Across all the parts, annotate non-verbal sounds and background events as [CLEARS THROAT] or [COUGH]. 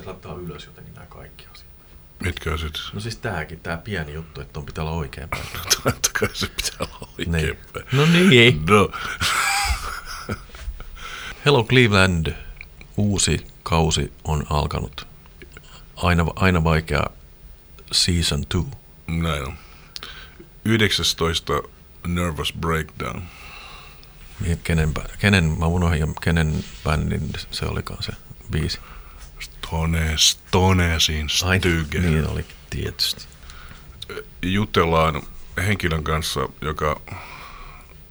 pitäisi laittaa ylös jotenkin nämä kaikki asiat. Mitkä asiat? No siis tääkin, tää pieni juttu, että on pitää olla oikein päin. [LAUGHS] Totta kai se pitää olla oikein Niin. päin. No niin. No, [LAUGHS] Hello Cleveland, uusi kausi on alkanut. Aina, aina vaikea season 2. näin on. 19 Nervous Breakdown. Kenen, bä- kenen, mä unohdin, kenen bändin se olikaan se biisi. Stone, Stonesin Styge. niin oli tietysti. Jutellaan henkilön kanssa, joka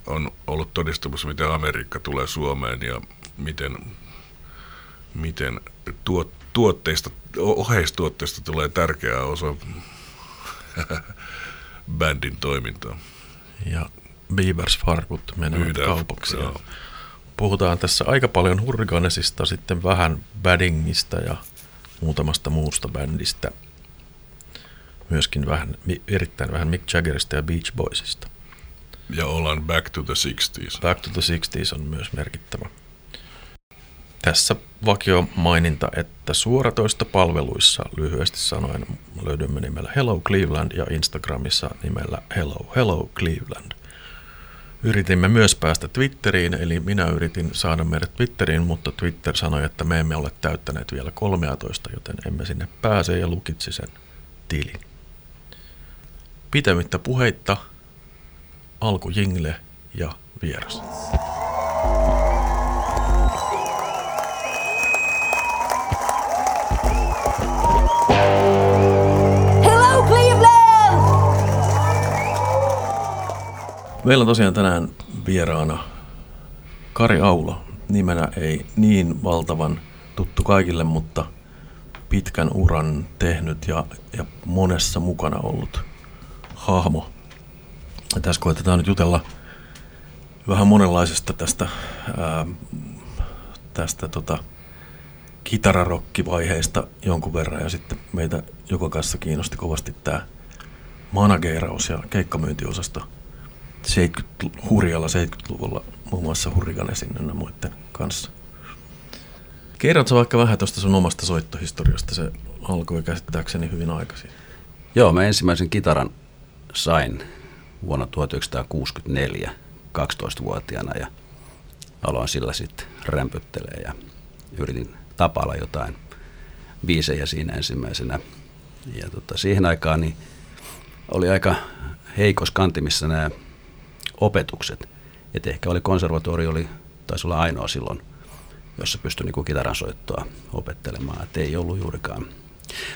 on ollut todistamassa, miten Amerikka tulee Suomeen ja miten, miten tuot, tuotteista, oheistuotteista tulee tärkeä osa [LAUGHS] bändin toimintaa. Ja Beavers Farkut menevät kaupaksi. Joo. Puhutaan tässä aika paljon Hurricanesista, sitten vähän Baddingista ja muutamasta muusta bändistä. Myöskin vähän, erittäin vähän Mick Jaggerista ja Beach Boysista. Ja ollaan back to the 60s. Back to the 60s on myös merkittävä. Tässä vakio maininta, että suoratoistopalveluissa lyhyesti sanoen löydämme nimellä Hello Cleveland ja Instagramissa nimellä Hello Hello Cleveland. Yritimme myös päästä Twitteriin, eli minä yritin saada meidät Twitteriin, mutta Twitter sanoi, että me emme ole täyttäneet vielä 13, joten emme sinne pääse ja lukitsi sen tilin. Pitämättä puheitta, alku jingle ja vieras. Hello, Meillä on tosiaan tänään vieraana Kari Aulo. Nimenä ei niin valtavan tuttu kaikille, mutta pitkän uran tehnyt ja, ja monessa mukana ollut hahmo. Ja tässä koitetaan nyt jutella vähän monenlaisesta tästä, ää, tästä tota, kitararokkivaiheesta jonkun verran ja sitten meitä joka kanssa kiinnosti kovasti tämä manageeraus ja keikkamyyntiosasto 70, hurjalla 70-luvulla muun muassa Hurrikanesin ynnä muiden kanssa. Kerrotko vaikka vähän tuosta sun omasta soittohistoriasta? Se alkoi käsittääkseni hyvin aikaisin. Joo, mä ensimmäisen kitaran sain vuonna 1964 12-vuotiaana ja aloin sillä sitten rämpyttelee ja yritin tapailla jotain biisejä siinä ensimmäisenä. Ja tota, siihen aikaan niin oli aika heikos kantimissa nämä opetukset. Et ehkä oli konservatorio, oli, taisi olla ainoa silloin, jossa pystyi niin kitaran soittoa opettelemaan. Et ei ollut juurikaan.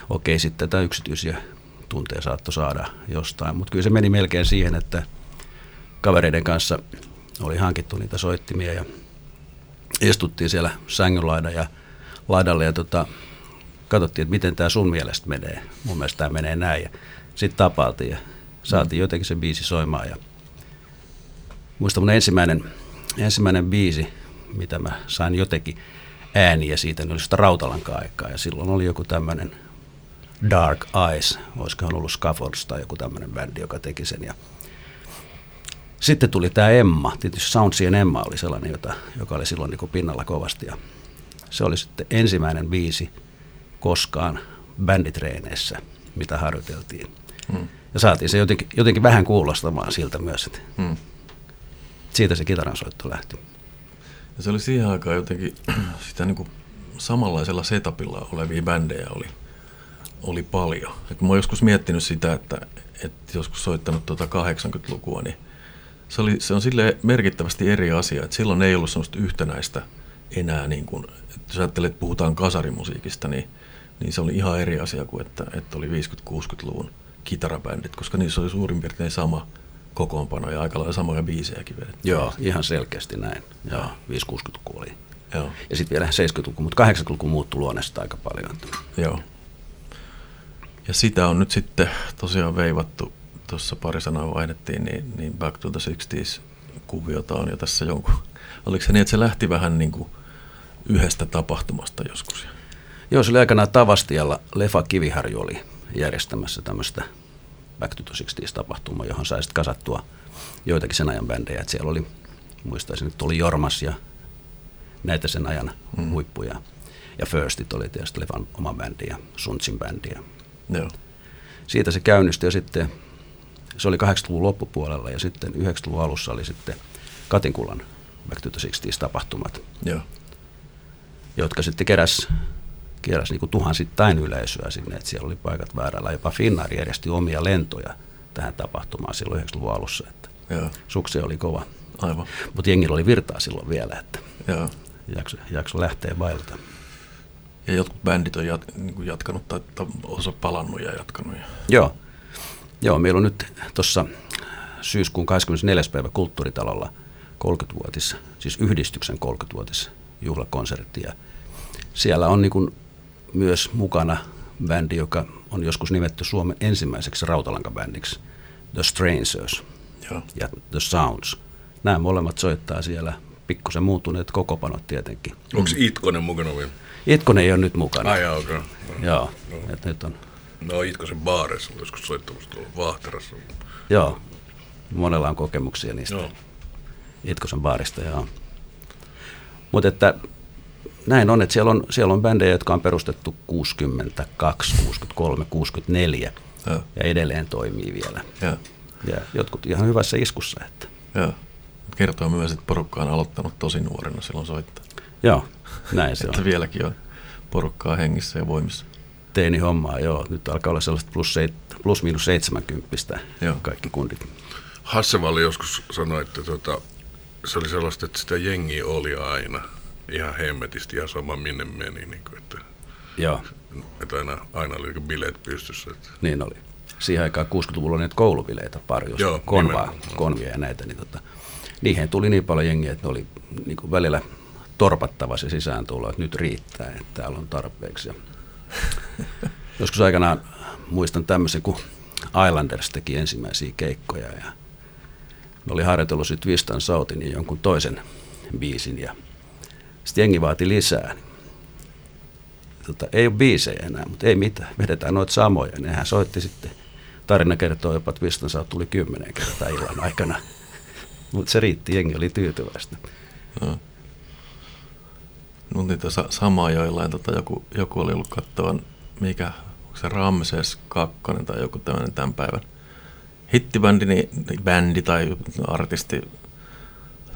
Okei, sitten tätä yksityisiä tunteja saattoi saada jostain, mutta kyllä se meni melkein siihen, että kavereiden kanssa oli hankittu niitä soittimia ja istuttiin siellä sängyn ja laidalle ja tota, katsottiin, että miten tämä sun mielestä menee. Mun mielestä tämä menee näin ja sitten tapailtiin ja saatiin jotenkin se biisi soimaan ja muistan mun ensimmäinen, ensimmäinen biisi, mitä mä sain jotenkin ääniä siitä, niin oli sitä Rautalanka aikaa ja silloin oli joku tämmöinen Dark Eyes, olisikohan ollut Scaffolds tai joku tämmöinen bändi, joka teki sen ja sitten tuli tämä Emma, tietysti Soundsien Emma oli sellainen, jota, joka oli silloin niin pinnalla kovasti ja se oli sitten ensimmäinen biisi koskaan bänditreeneissä, mitä harjoiteltiin. Hmm. Ja saatiin se jotenkin, jotenkin vähän kuulostamaan siltä myös, että Hmm. Siitä se kitaransoitto lähti. Ja se oli siihen aikaan jotenkin [CLEARS THROAT] sitä niin kuin samanlaisella setupilla olevia bändejä oli, oli paljon. Ja kun mä oon joskus miettinyt sitä, että, että joskus soittanut tuota 80-lukua, niin se, oli, se on sille merkittävästi eri asia, että silloin ei ollut semmoista yhtenäistä enää, niin kuin, että jos ajattelet, että puhutaan kasarimusiikista, niin, niin se oli ihan eri asia kuin että, että oli 50-60-luvun kitarabändit, koska niissä oli suurin piirtein sama kokoonpano ja aika lailla samoja biisejäkin vedetty. Joo, ihan selkeästi näin. Joo, 5-60-luku oli. Joo. Ja sitten vielä 70-luku, mutta 80-luku muuttui luonneesta aika paljon. Joo. Ja sitä on nyt sitten tosiaan veivattu, tuossa pari sanaa vaihdettiin, niin, niin Back to the 60s kuviota on jo tässä jonkun. Oliko se niin, että se lähti vähän niin kuin yhdestä tapahtumasta joskus? Joo, se oli aikanaan Tavastialla Lefa Kiviharju oli järjestämässä tämmöistä Back to the 60s tapahtumaa, johon sai sitten kasattua joitakin sen ajan bändejä. Et siellä oli, muistaisin, että oli Jormas ja näitä sen ajan Mm. huippuja. Ja Firstit oli tietysti Lefan oma bändi ja Suntsin bändi. Ja Joo. siitä se käynnistyi ja sitten se oli 80-luvun loppupuolella ja sitten 90-luvun alussa oli sitten Katinkulan Back to the 60s tapahtumat, Joo. jotka sitten keräs, keräs niin tuhansittain yleisöä sinne, että siellä oli paikat väärällä. Jopa Finnair järjesti omia lentoja tähän tapahtumaan silloin 90-luvun alussa, että Joo. suksi oli kova. Aivan. Mutta jengillä oli virtaa silloin vielä, että Joo. jakso, jakso lähteä vailta. Ja jotkut bändit on jat, niin jatkanut tai, tai osa palannut ja jatkanut. Ja, Joo. Joo, meillä on nyt tuossa syyskuun 24. päivä Kulttuuritalolla 30-vuotis, siis yhdistyksen 30-vuotis juhlakonsertti. Ja siellä on niin myös mukana bändi, joka on joskus nimetty Suomen ensimmäiseksi rautalankabändiksi, The Strangers joo. ja The Sounds. Nämä molemmat soittaa siellä pikkusen muuttuneet kokopanot tietenkin. Onko Itkonen mukana vielä? Itkonen ei ole nyt mukana. Ai okei. Joo, että nyt on No Itkosen baareissa joskus soittamassa tuolla Vahterassa. Joo, monella on kokemuksia niistä Joo. Itkosen baarista. Joo. Mutta että näin on, että siellä on, siellä on bändejä, jotka on perustettu 62, 63, 64 Joo. ja edelleen toimii vielä. Joo. Ja jotkut ihan hyvässä iskussa. Että. Joo. Kertoo myös, että porukka on aloittanut tosi nuorena silloin soittaa. Joo, näin se Että on. vieläkin on porukkaa hengissä ja voimissa. Teini hommaa, joo. Nyt alkaa olla sellaista plus, seit, plus miinus 70 Joo. kaikki kundit. Hassevalli joskus sanoi, että tota, se oli sellaista, että sitä jengiä oli aina ihan hemmetisti, ihan sama minne meni. Niin kuin, että, Joo, että aina, aina oli niin bileet pystyssä. Että. niin oli. Siihen aikaan 60-luvulla oli näitä koulubileitä pari, Joo, konvaa, nimenomaan. konvia ja näitä, niin tota, niihin tuli niin paljon jengiä, että ne oli niin kuin välillä torpattava se sisään tulla, että nyt riittää, että täällä on tarpeeksi. Ja [LAUGHS] joskus aikanaan muistan tämmöisen, kun Islanders teki ensimmäisiä keikkoja ja ne oli harjoitellut sitten Vistan Sautin ja jonkun toisen biisin ja sitten jengi vaati lisää. Tota, ei ole biisejä enää, mutta ei mitään, vedetään noita samoja. Nehän soitti sitten, tarina kertoo jopa, että Vistan Saut tuli kymmenen kertaa illan aikana. [LAUGHS] Mutta se riitti, jengi oli tyytyväistä. Joo. Mutta niitä sa- samaa joillain, tota, joku, joku oli ollut kattoon, mikä, onko se Ramses 2 tai joku tämmöinen tämän päivän hittibändi niin, bändi tai artisti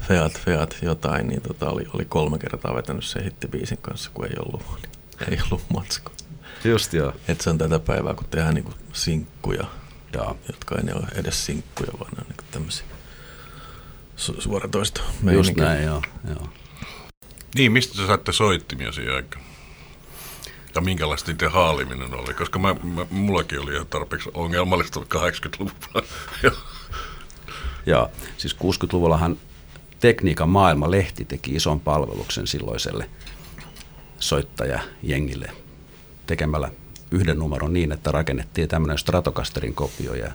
Feat Feat jotain, niin tota, oli, oli kolme kertaa vetänyt sen hittibiisin kanssa, kun ei ollut, [LAUGHS] ei ollut matsko. Just joo. Et se on tätä päivää, kun tehdään niinku sinkkuja, Joo. jotka ei ne ole edes sinkkuja, vaan ne on niinku tämmöisiä su- suoratoista Just näin, joo. joo. Niin, mistä te saatte soittimia siihen aikaan? Ja minkälaista niiden haaliminen oli? Koska mä, mä, mullakin oli ihan tarpeeksi ongelmallista 80-luvulla. Joo, siis 60-luvullahan Tekniikan maailma-lehti teki ison palveluksen silloiselle soittajajengille tekemällä yhden numeron niin, että rakennettiin tämmöinen Stratocasterin kopio ja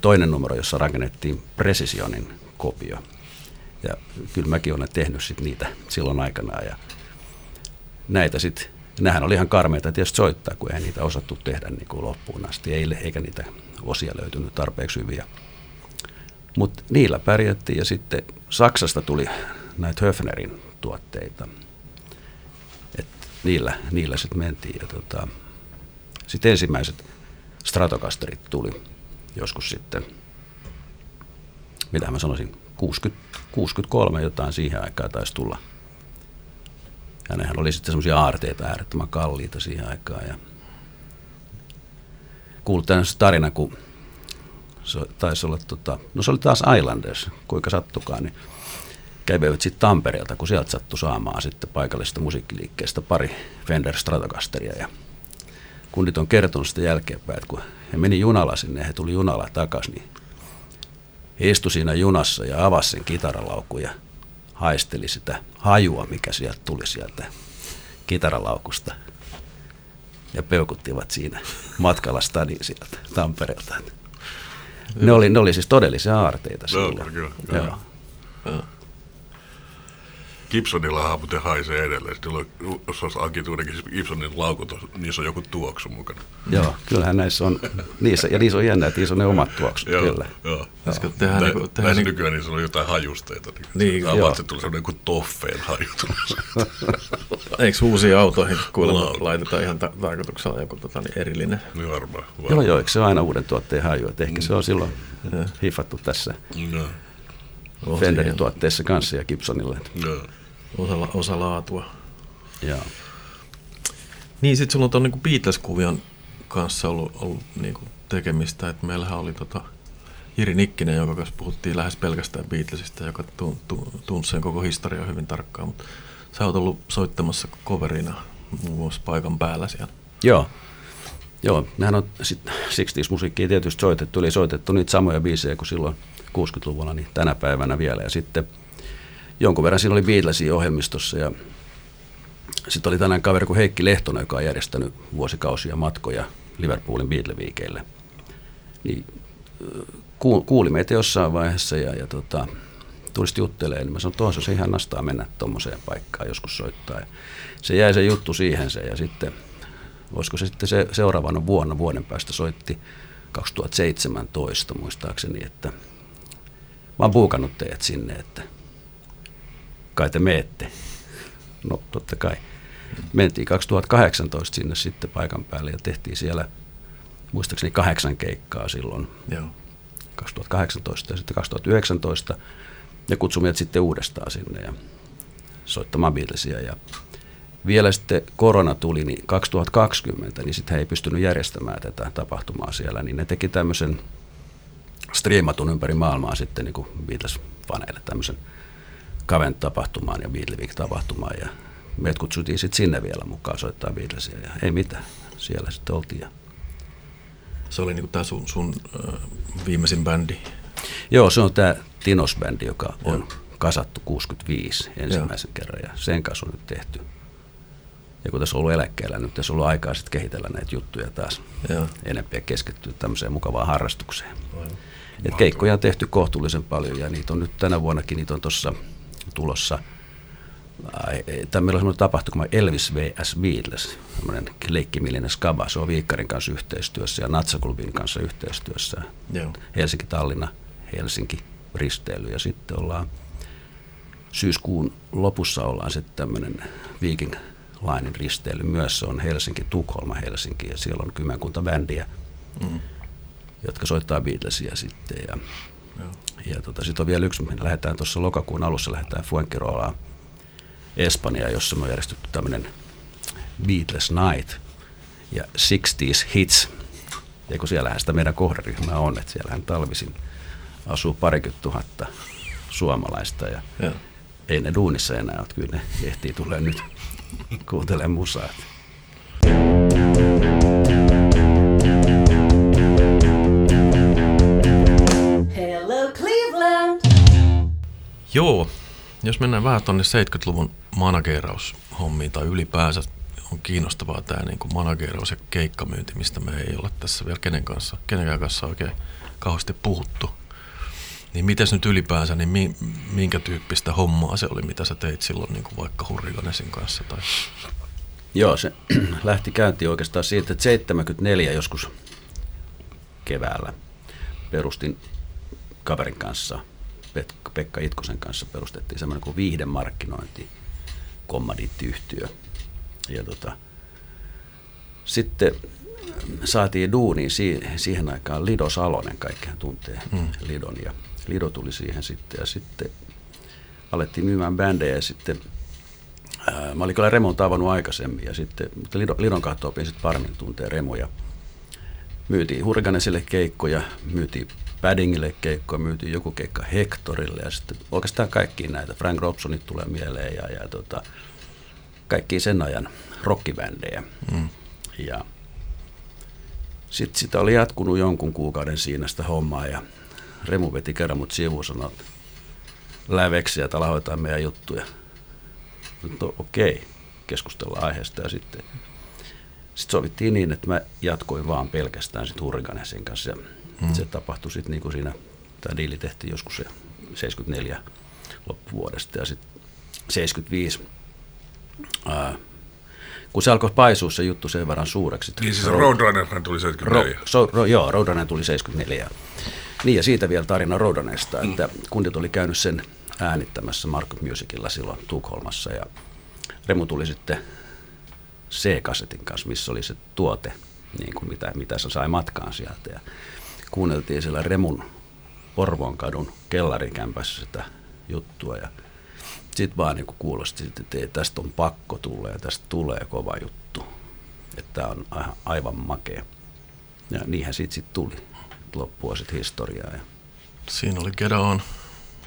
toinen numero, jossa rakennettiin Precisionin kopio. Ja kyllä mäkin olen tehnyt sit niitä silloin aikanaan ja näitä sitten, nämähän oli ihan karmeita tietysti soittaa, kun ei niitä osattu tehdä niin kuin loppuun asti, ei- eikä niitä osia löytynyt tarpeeksi hyviä. Mutta niillä pärjättiin ja sitten Saksasta tuli näitä Höfnerin tuotteita. Et niillä, niillä sitten mentiin. Ja tota, sitten ensimmäiset Stratocasterit tuli joskus sitten, mitä mä sanoisin, 60, 63 jotain siihen aikaan taisi tulla. Ja nehän oli sitten semmoisia aarteita äärettömän kalliita siihen aikaan. Ja kuullut tämmöisen tarina, kun se taisi olla, tota, no se oli taas Islanders, kuinka sattukaan, niin kävivät sitten Tampereelta, kun sieltä sattui saamaan sitten paikallisesta musiikkiliikkeestä pari Fender Stratocasteria ja kundit on kertonut sitä jälkeenpäin, että kun he meni junalla sinne ja he tuli junalla takaisin, niin he istui siinä junassa ja avasi sen kitaralaukun ja haisteli sitä hajua, mikä sieltä tuli sieltä kitaralaukusta. Ja peukuttivat siinä matkalla stadiin sieltä Tampereelta. Ne oli, ne oli siis todellisia aarteita Joo, silloin. kyllä, Joo. Joo. Gibsonilla muuten haisee edelleen. Sitten on, jos olisi ankituudenkin Gibsonin laukut, niissä on joku tuoksu mukana. Joo, kyllähän näissä on, niissä, ja niissä on jännä, että niissä on ne omat tuoksut, Joo, kyllä. joo. Tehdä Nä, niinku- tehdä näissä niinku- nykyään niissä on jotain hajusteita. Niin, Niin, joo. Avaat, se tulee sellainen kuin toffeen haju. [LAUGHS] Eikö uusiin autoihin kuulemma Lauta. laitetaan ihan ta- tarkoituksella joku tota, niin erillinen? niin varmaan. Joo, varmaan. joo, eikö se ole aina uuden tuotteen haju, että ehkä se on silloin hiffattu tässä Joo, On Fenderin tuotteessa kanssa ja Gibsonille. joo. Osa, osa laatua. Joo. Niin, sitten sulla on tuon niin Beatles-kuvion kanssa ollut, ollut niin kuin tekemistä, että meillähän oli tota Jiri Nikkinen, jonka kanssa puhuttiin lähes pelkästään Beatlesista, joka tu, tu, tunsi sen koko historian hyvin tarkkaan, mutta sä oot ollut soittamassa coverina muun muassa paikan päällä siellä. Joo. Joo, mehän on sit 60s-musiikkia tietysti soitettu, eli soitettu niitä samoja biisejä kuin silloin 60-luvulla, niin tänä päivänä vielä. Ja sitten jonkun verran siinä oli Beatlesia ohjelmistossa ja sitten oli tänään kaveri kuin Heikki Lehtonen, joka on järjestänyt vuosikausia matkoja Liverpoolin Beatle-viikeille. Niin kuuli meitä jossain vaiheessa ja, ja tota, tulisi juttelemaan, niin mä sanoin, että se ihan nastaa mennä tuommoiseen paikkaan joskus soittaa. Ja se jäi se juttu siihen se ja sitten, olisiko se sitten se seuraavana vuonna, vuoden päästä soitti 2017 muistaakseni, että mä oon puukannut teidät sinne, että kai te meette. No totta kai. Mentiin 2018 sinne sitten paikan päälle ja tehtiin siellä muistaakseni kahdeksan keikkaa silloin Joo. 2018 ja sitten 2019 ja kutsui meidät sitten uudestaan sinne ja soittamaan Beatlesia ja vielä sitten korona tuli, niin 2020, niin sitten he ei pystynyt järjestämään tätä tapahtumaa siellä, niin ne teki tämmöisen striimatun ympäri maailmaa sitten niin kuin Beatles-faneille tämmöisen Kavent-tapahtumaan ja Beatle Week-tapahtumaan ja meidät kutsuttiin sitten sinne vielä mukaan soittaa Beatlesia ja ei mitään, siellä sitten oltiin ja Se oli niin tämä sun, sun äh, viimeisin bändi. Joo, se on tämä Tinos-bändi, joka on Joo. kasattu 65 ensimmäisen Joo. kerran ja sen kanssa on nyt tehty. Ja kun tässä on ollut eläkkeellä, nyt tässä on ollut aikaa sitten kehitellä näitä juttuja taas Joo. enempiä keskittyä tämmöiseen mukavaan harrastukseen. Et keikkoja on tehty kohtuullisen paljon ja niitä on nyt tänä vuonnakin, niitä on tuossa tulossa. Tämä meillä on semmoinen tapahtuma Elvis vs. Beatles, semmoinen leikkimielinen skaba. Se on Viikkarin kanssa yhteistyössä ja Natsaklubin kanssa yhteistyössä. Joo. Helsinki, Tallinna, Helsinki risteily ja sitten ollaan syyskuun lopussa ollaan sitten tämmöinen Viking Linen risteily myös. Se on Helsinki, Tukholma, Helsinki ja siellä on kymmenkunta bändiä, Mm. jotka soittaa Beatlesia sitten. Ja, Joo. ja tota, sitten on vielä yksi, me lähdetään tuossa lokakuun alussa, lähdetään Fuengirolaan Espanjaa, jossa me on järjestetty tämmöinen Beatles Night ja 60s Hits. Ja kun siellähän sitä meidän kohderyhmää on, että siellähän talvisin asuu parikymmentä tuhatta suomalaista ja Joo. ei ne duunissa enää ole, kyllä ne ehtii tulee nyt kuuntelemaan musaa. Joo, jos mennään vähän tuonne 70-luvun manageraushommiin tai ylipäänsä on kiinnostavaa tämä niin kuin manageraus ja keikkamyynti, mistä me ei ole tässä vielä kenen kanssa, kenenkään kanssa oikein kauheasti puhuttu. Niin mites nyt ylipäänsä, niin mi, minkä tyyppistä hommaa se oli, mitä sä teit silloin niin kuin vaikka Hurriganesin kanssa? Tai... Joo, se [CLEARS THROAT] lähti käyntiin oikeastaan siitä, että 74 joskus keväällä perustin kaverin kanssa, Pekka Itkosen kanssa perustettiin semmoinen kuin viihdemarkkinointi kommadiittiyhtiö. Ja tota, sitten saatiin duuniin si- siihen aikaan Lido Salonen, kaikkihan tuntee Mm. Lidon. Ja Lido tuli siihen sitten ja sitten alettiin myymään bändejä ja sitten ää, mä olin kyllä Remon tavannut aikaisemmin ja sitten mutta Lidon, Lidon kautta opin sitten paremmin tuntee Remo ja myytiin Hurganesille keikkoja, myytiin Paddingille keikkoja, myytiin joku keikka Hectorille ja sitten oikeastaan kaikkiin näitä. Frank Robsonit tulee mieleen ja, ja tota, kaikki sen ajan rockibändejä. Mm. Ja sitten sitä oli jatkunut jonkun kuukauden siinä sitä hommaa ja Remu veti kerran mut sivuun sanoi, että läveksi ja talahoitaan meidän juttuja. No, okei, keskustellaan aiheesta ja sitten sitten sovittiin niin, että mä jatkoin vaan pelkästään sit Hurriganesin kanssa ja mm. se tapahtui sitten niin kuin siinä, tämä diili tehtiin joskus se 74 loppuvuodesta ja sitten 75, ää, kun se alkoi paisua se juttu sen verran suureksi. Niin siis Road- Roadrunnerhan tuli Ro, 74. so, ro, joo, Roadrunner tuli 74. Niin ja siitä vielä tarina Roadrunnerista, että kundit oli käynyt sen äänittämässä Mark Musicilla silloin Tukholmassa ja Remu tuli sitten C-kasetin kanssa, missä oli se tuote, niin kuin mitä, mitä se sai matkaan sieltä ja kuunneltiin siellä Remun Porvoon kadun kellarikämpässä sitä juttua ja sitten vaan niin kuulosti, että ei, tästä on pakko tulla ja tästä tulee kova juttu. Että on aivan, makea. Ja niinhän siitä sitten tuli. Loppua sitten historiaa. Ja Siinä oli Gedeon,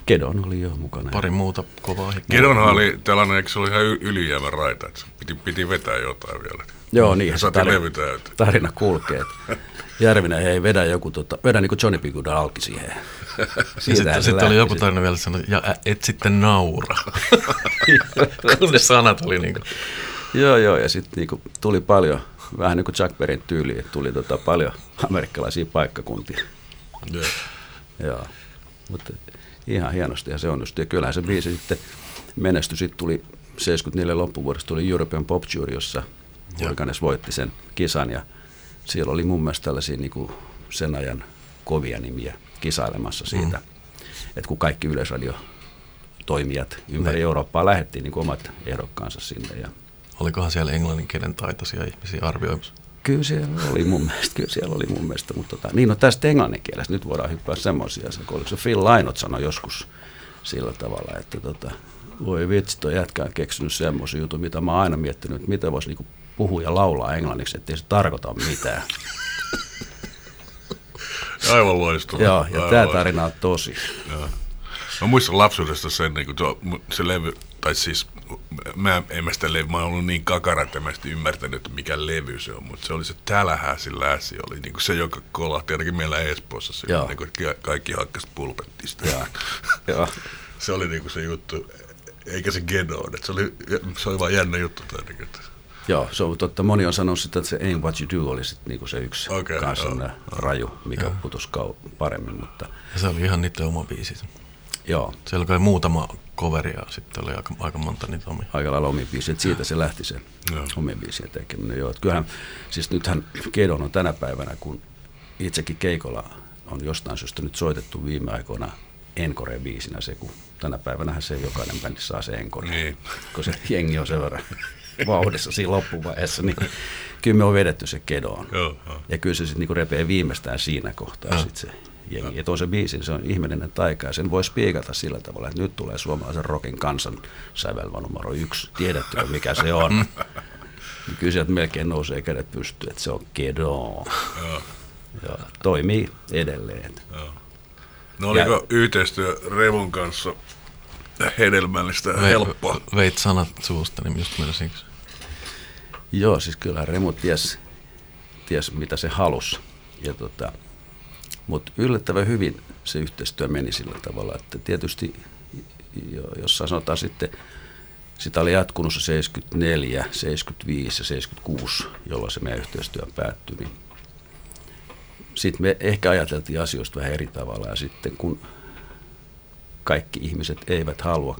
Kedon oli jo mukana. pari muuta kovaa hittiä. Gedonhan oli tällainen, eikö se oli ihan y- ylijäämä raita, että piti, piti vetää jotain vielä. Joo, niin. Ja se tarina- levy. Tarina kulkee. Järvinen hei, vedä joku, tota, vedä niin kuin Johnny B. Good alki siihen. [LAUGHS] Sitten, sitten oli joku tarina vielä sanoi, ja et sitten naura. [LAUGHS] Kun ne sanat oli niin kuin, Joo, joo, ja sitten niinku tuli paljon, vähän niin kuin Jack Berryn tyyliin, että tuli tota paljon amerikkalaisia paikkakuntia. Joo. Joo, mutta ihan hienosti ja se onnistui. Ja kyllähän se biisi sitten menestyi. Sitten tuli 74 loppuvuodesta tuli European Pop Jury, jossa Organes voitti sen kisan ja siellä oli mun mielestä tällaisia niin kuin sen ajan kovia nimiä kisailemassa siitä, mm. että kun kaikki yleisradio toimijat ympäri Ne. Eurooppaa lähettiin niin omat ehdokkaansa sinne ja olikohan siellä englanninkielen taitoisia ihmisiä arvioimassa. Kyllä siellä oli mun [LAUGHS] mielestä, kyllä siellä oli mun mielestä, mutta tota, niin no tästä englanninkielestä nyt voidaan hyppää semmoisia, se, kun oliko se Phil Lynott sanoi joskus sillä tavalla, että tota, voi vitsi, toi jätkä on keksinyt semmoisen jutun, mitä mä oon aina miettinyt, että miten voisi niinku puhua ja laulaa englanniksi, ettei se tarkoita mitään. [LAUGHS] Aivan loistava. Joo, ja Aivan tämä loistava. tarina on tosi. Joo. Mä muistan lapsuudesta sen, niin kuin tuo, se levy, tai siis mä en mä sitä levy, mä oon ollut niin kakara, että mä en sitten ymmärtänyt, että mikä levy se on, mutta se oli se Tälähäsin läsi, oli niin kuin se, joka kolahti ainakin meillä Espoossa, se, Joo. niin kuin, ka- kaikki hakkas pulpettista. Joo. [LAUGHS] Joo. se oli niin kuin se juttu, eikä se että se oli, se oli vaan jännä juttu. Tai niin, kuin, että, Joo, se on totta. Moni on sanonut sitä, että se Ain't What You Do oli sit niinku se yksi okay, kanssa joo, raju, mikä putosi kau- paremmin, mutta Ja se oli ihan niiden oma biisi. joo, Siellä oli kai muutama coveri ja sitten oli aika, aika monta niitä omia. aika lailla omiin biisiin, että siitä se lähti se Joo. omien biisien tekeminen. Joo, että kyllähän, siis nythän Kedon on tänä päivänä, kun itsekin Keikolla on jostain syystä nyt soitettu viime aikoina Encore-biisinä se, kun tänä päivänä se jokainen bändi saa se Encore, Niin. kun se jengi on sen verran vauhdissa siinä loppuvaiheessa, niin kyllä me on vedetty se Kedoon. Joo, joo. Ja kyllä se sitten niinku repee viimeistään siinä kohtaa sit se jengi. Että on se biisi, se on ihmeellinen taika ja sen voi spiikata sillä tavalla, että nyt tulee suomalaisen rockin kansan sävelmä numero yksi. Tiedättekö mikä se on? [LAUGHS] Niin kyllä sieltä melkein nousee kädet pystyyn, että se on Kedon. Joo. Ja toimii edelleen. No oliko yhteistyö Revun kanssa hedelmällistä ja helppoa? Veit sanat suusta, niin just menisin. Joo, siis kyllä Remu ties, ties mitä se halusi. Ja tota, mutta yllättävän hyvin se yhteistyö meni sillä tavalla, että tietysti jo- jos sanotaan sitten, sitä oli jatkunut se 74, 75 ja 76, jolloin se meidän yhteistyö päättyi. Niin sitten me ehkä ajateltiin asioista vähän eri tavalla ja sitten kun kaikki ihmiset eivät halua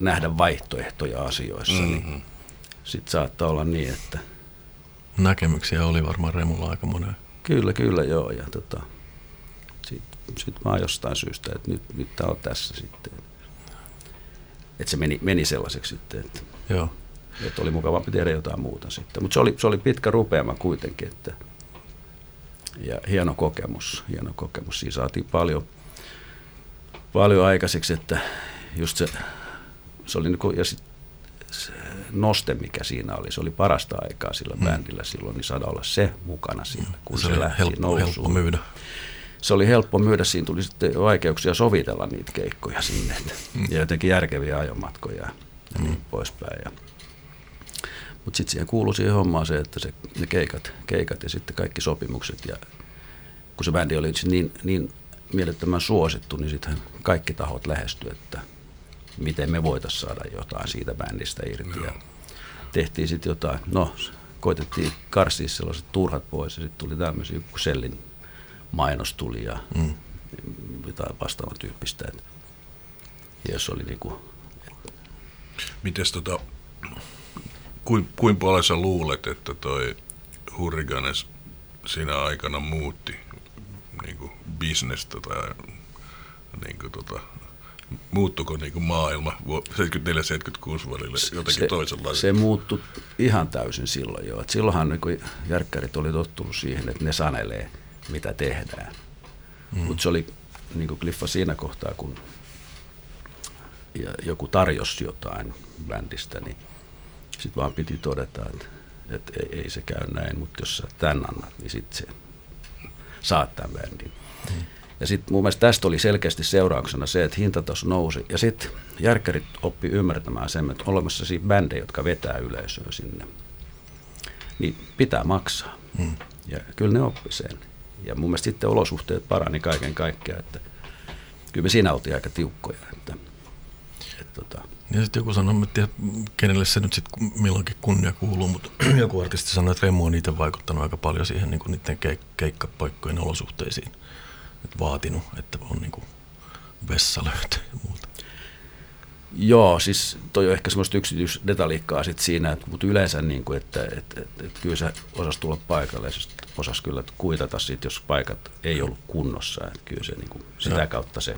nähdä vaihtoehtoja asioissa, mm-hmm. niin sitten saattaa olla niin, että Näkemyksiä oli varmaan Remulla aika monen. Kyllä, kyllä joo. Ja tota, sitten sit vaan jostain syystä, että nyt, nyt tämä on tässä sitten. Että se meni, meni sellaiseksi sitten, että, Joo. että oli mukavampi tehdä jotain muuta sitten. Mutta se oli, se oli pitkä rupeama kuitenkin, että ja hieno kokemus, hieno kokemus. Siinä saatiin paljon, paljon aikaiseksi, että just se, se oli niinku, ja sit se noste, mikä siinä oli, se oli parasta aikaa sillä mm. bändillä silloin, niin saada olla se mukana siinä, kun Se se, lähti helppo, nousuun. helppo myydä. Se oli helppo myydä, siinä tuli sitten vaikeuksia sovitella niitä keikkoja sinne, mm. ja jotenkin järkeviä ajomatkoja ja niin poispäin. Ja, mutta sitten siihen kuului siihen hommaan se, että se, ne keikat, keikat ja sitten kaikki sopimukset ja kun se bändi oli niin, niin mielettömän suosittu, niin sitten kaikki tahot lähestyi, että miten me voitaisiin saada jotain siitä bändistä irti. Ja tehtiin sitten jotain, no koitettiin karsia sellaiset turhat pois ja sitten tuli tämmöisiä, kun Sellin mainos tuli ja mm. jotain vastaavan tyyppistä. Et, ja jos oli niinku, Mites tota, kuin, kuin paljon sä luulet, että toi Hurricanes siinä aikana muutti niin kuin bisnestä tai niin kuin tota, muuttuko niin kuin maailma 74-76 välillä jotenkin se, toisenlainen? Se muuttui ihan täysin silloin jo. Et silloinhan niin kuin järkkärit oli tottunut siihen, että ne sanelee, mitä tehdään. Mm. Mutta se oli niin kuin Cliffa siinä kohtaa, kun joku tarjosi jotain bändistä, niin sitten vaan piti todeta, että, että ei, ei se käy näin, mutta jos sä tämän annat, niin sitten se saat tämän bändin. Mm. Ja sitten mun mielestä tästä oli selkeästi seurauksena se, että hintataso nousi. Ja sitten järkkärit oppi ymmärtämään sen, että olemassa siinä bändejä, jotka vetää yleisöä sinne, niin pitää maksaa. Mm. Ja kyllä ne oppi sen. Ja mun mielestä sitten olosuhteet parani kaiken kaikkiaan, että kyllä me siinä oltiin aika tiukkoja. Että, että tota. Ja sitten joku sanoi, että kenelle se nyt sitten milloinkin kunnia kuuluu, mutta [CLEARS THROAT] joku artisti sanoi, että Remu on niitä vaikuttanut aika paljon siihen niin kuin niiden keik- keikkapaikkojen olosuhteisiin että vaatinut, että on niin kuin vessalöytö ja muuta. Joo, siis toi on ehkä semmoista yksityisdetaliikkaa sit siinä, että, mutta yleensä niin kuin, että, että, että, että kyllä se osasi tulla paikalle ja osasi kyllä kuitata siitä, jos paikat ei ollut kunnossa. Että kyllä se niin kuin, sitä ja. kautta se,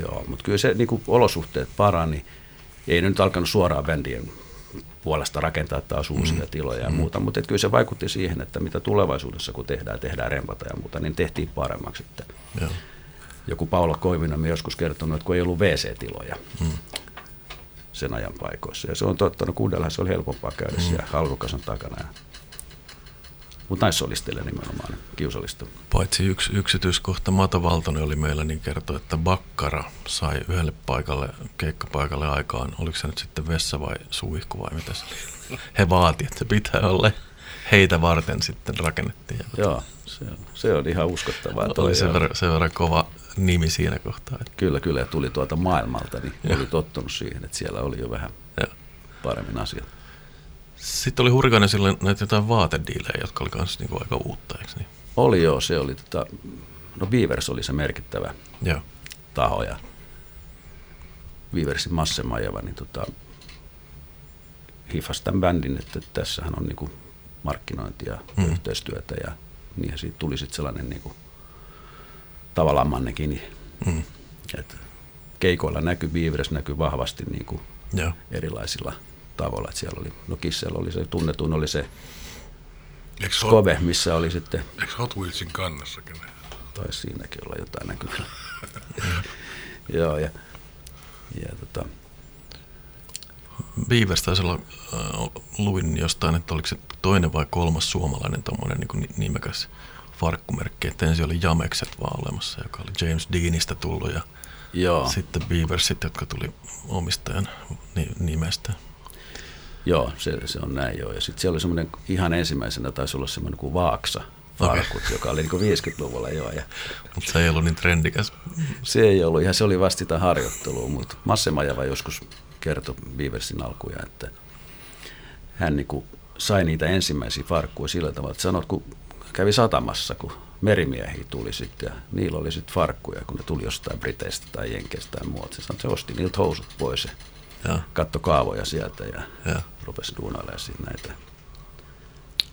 joo, mutta kyllä se niin kuin olosuhteet parani. Ei nyt alkanut suoraan bändien puolesta rakentaa taas uusia mm. tiloja ja mm. muuta, mutta kyllä se vaikutti siihen, että mitä tulevaisuudessa kun tehdään, tehdään rempata ja muuta, niin tehtiin paremmaksi. Että Joo. Joku Paula Koivinen on joskus kertonut, että kun ei ollut WC-tiloja mm. sen ajan paikoissa. Ja se on totta, no kundellahan se oli helpompaa käydä mm. siellä halrukasan takana. Ja mutta naissolistille nimenomaan kiusallista. Paitsi yksi yksityiskohta, Mata Valtonen oli meillä, niin kertoi, että Bakkara sai yhdelle paikalle, keikkapaikalle aikaan, oliko se nyt sitten vessa vai suihku vai mitä se oli. He vaati, että se pitää olla heitä varten sitten rakennettiin. Joo, se on, se on ihan uskottavaa. Oli sen verran, sen verran kova nimi siinä kohtaa. Että. Kyllä, kyllä, tuli tuolta maailmalta, niin oli tottunut siihen, että siellä oli jo vähän Joo. paremmin asiat. Sitten oli Hurrikanen silloin näitä jotain vaatediilejä, jotka oli myös niinku aika uutta, eikö niin? Oli joo, se oli, tota, no Beavers oli se merkittävä joo. taho ja Beaversin Massemajava, niin tota, hifasi tämän bändin, että tässähän on niinku markkinointia mm. yhteistyötä ja niin siitä tuli sitten sellainen niinku, tavallaan mannekin, mm. että keikoilla näkyy, Beavers näkyy vahvasti niinku erilaisilla tavalla. Että siellä oli, no Kissellä oli se tunnetun, oli se Eikö Skobe, hot, missä oli sitten... Eikö Hot Wheelsin kannassakin? Tai siinäkin olla jotain näkyy. [LAUGHS] Joo, ja, ja tota, Beavers taisi olla, äh, luin jostain, että oliko se toinen vai kolmas suomalainen tuommoinen niin nimekäs farkkumerkki, että ensin oli Jamekset vaan olemassa, joka oli James Deanista tullut ja Joo. sitten Beaversit, jotka tuli omistajan nimestä. Joo, se, se on näin joo. Ja sitten siellä oli semmoinen ihan ensimmäisenä taisi olla semmoinen kuin Vaaksa, farkut, okay. joka oli niin 50-luvulla jo. Ja mutta se ei ollut niin trendikäs. Se ei ollut, ihan se oli vasta sitä harjoittelua, mutta Masse Majava joskus kertoi Beaversin alkuja, että hän niin kuin sai niitä ensimmäisiä farkkuja sillä tavalla, että sanot, kun kävi satamassa, kun merimiehiä tuli sitten ja niillä oli sitten farkkuja, kun ne tuli jostain Briteistä tai Jenkeistä tai muualta. Se sanoi, että se osti niiltä housut pois ja katto kaavoja sieltä ja, ja. rupesi duunailemaan siinä näitä.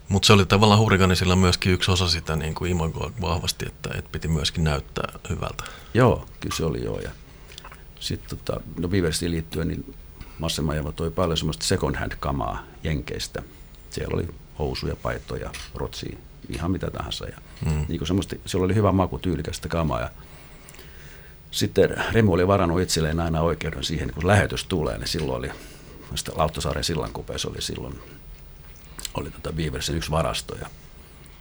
Mutta se oli tavallaan Hurrikanisilla myöskin yksi osa sitä niin kuin imagoa vahvasti, että, että piti myöskin näyttää hyvältä. Joo, kyllä se oli joo. Ja sitten tota, no Beaversiin liittyen, niin Massemajava toi paljon semmoista second hand kamaa Jenkeistä. Siellä oli housuja, paitoja, rotsia, ihan mitä tahansa. Ja mm. niin kuin semmoista, siellä oli hyvä maku, tyylikästä kamaa. Ja sitten Remu oli varannut itselleen aina oikeuden siihen, kun lähetys tulee, niin silloin oli, Lauttasaaren sillankupeessa oli silloin, oli tota Beaversin yksi varasto ja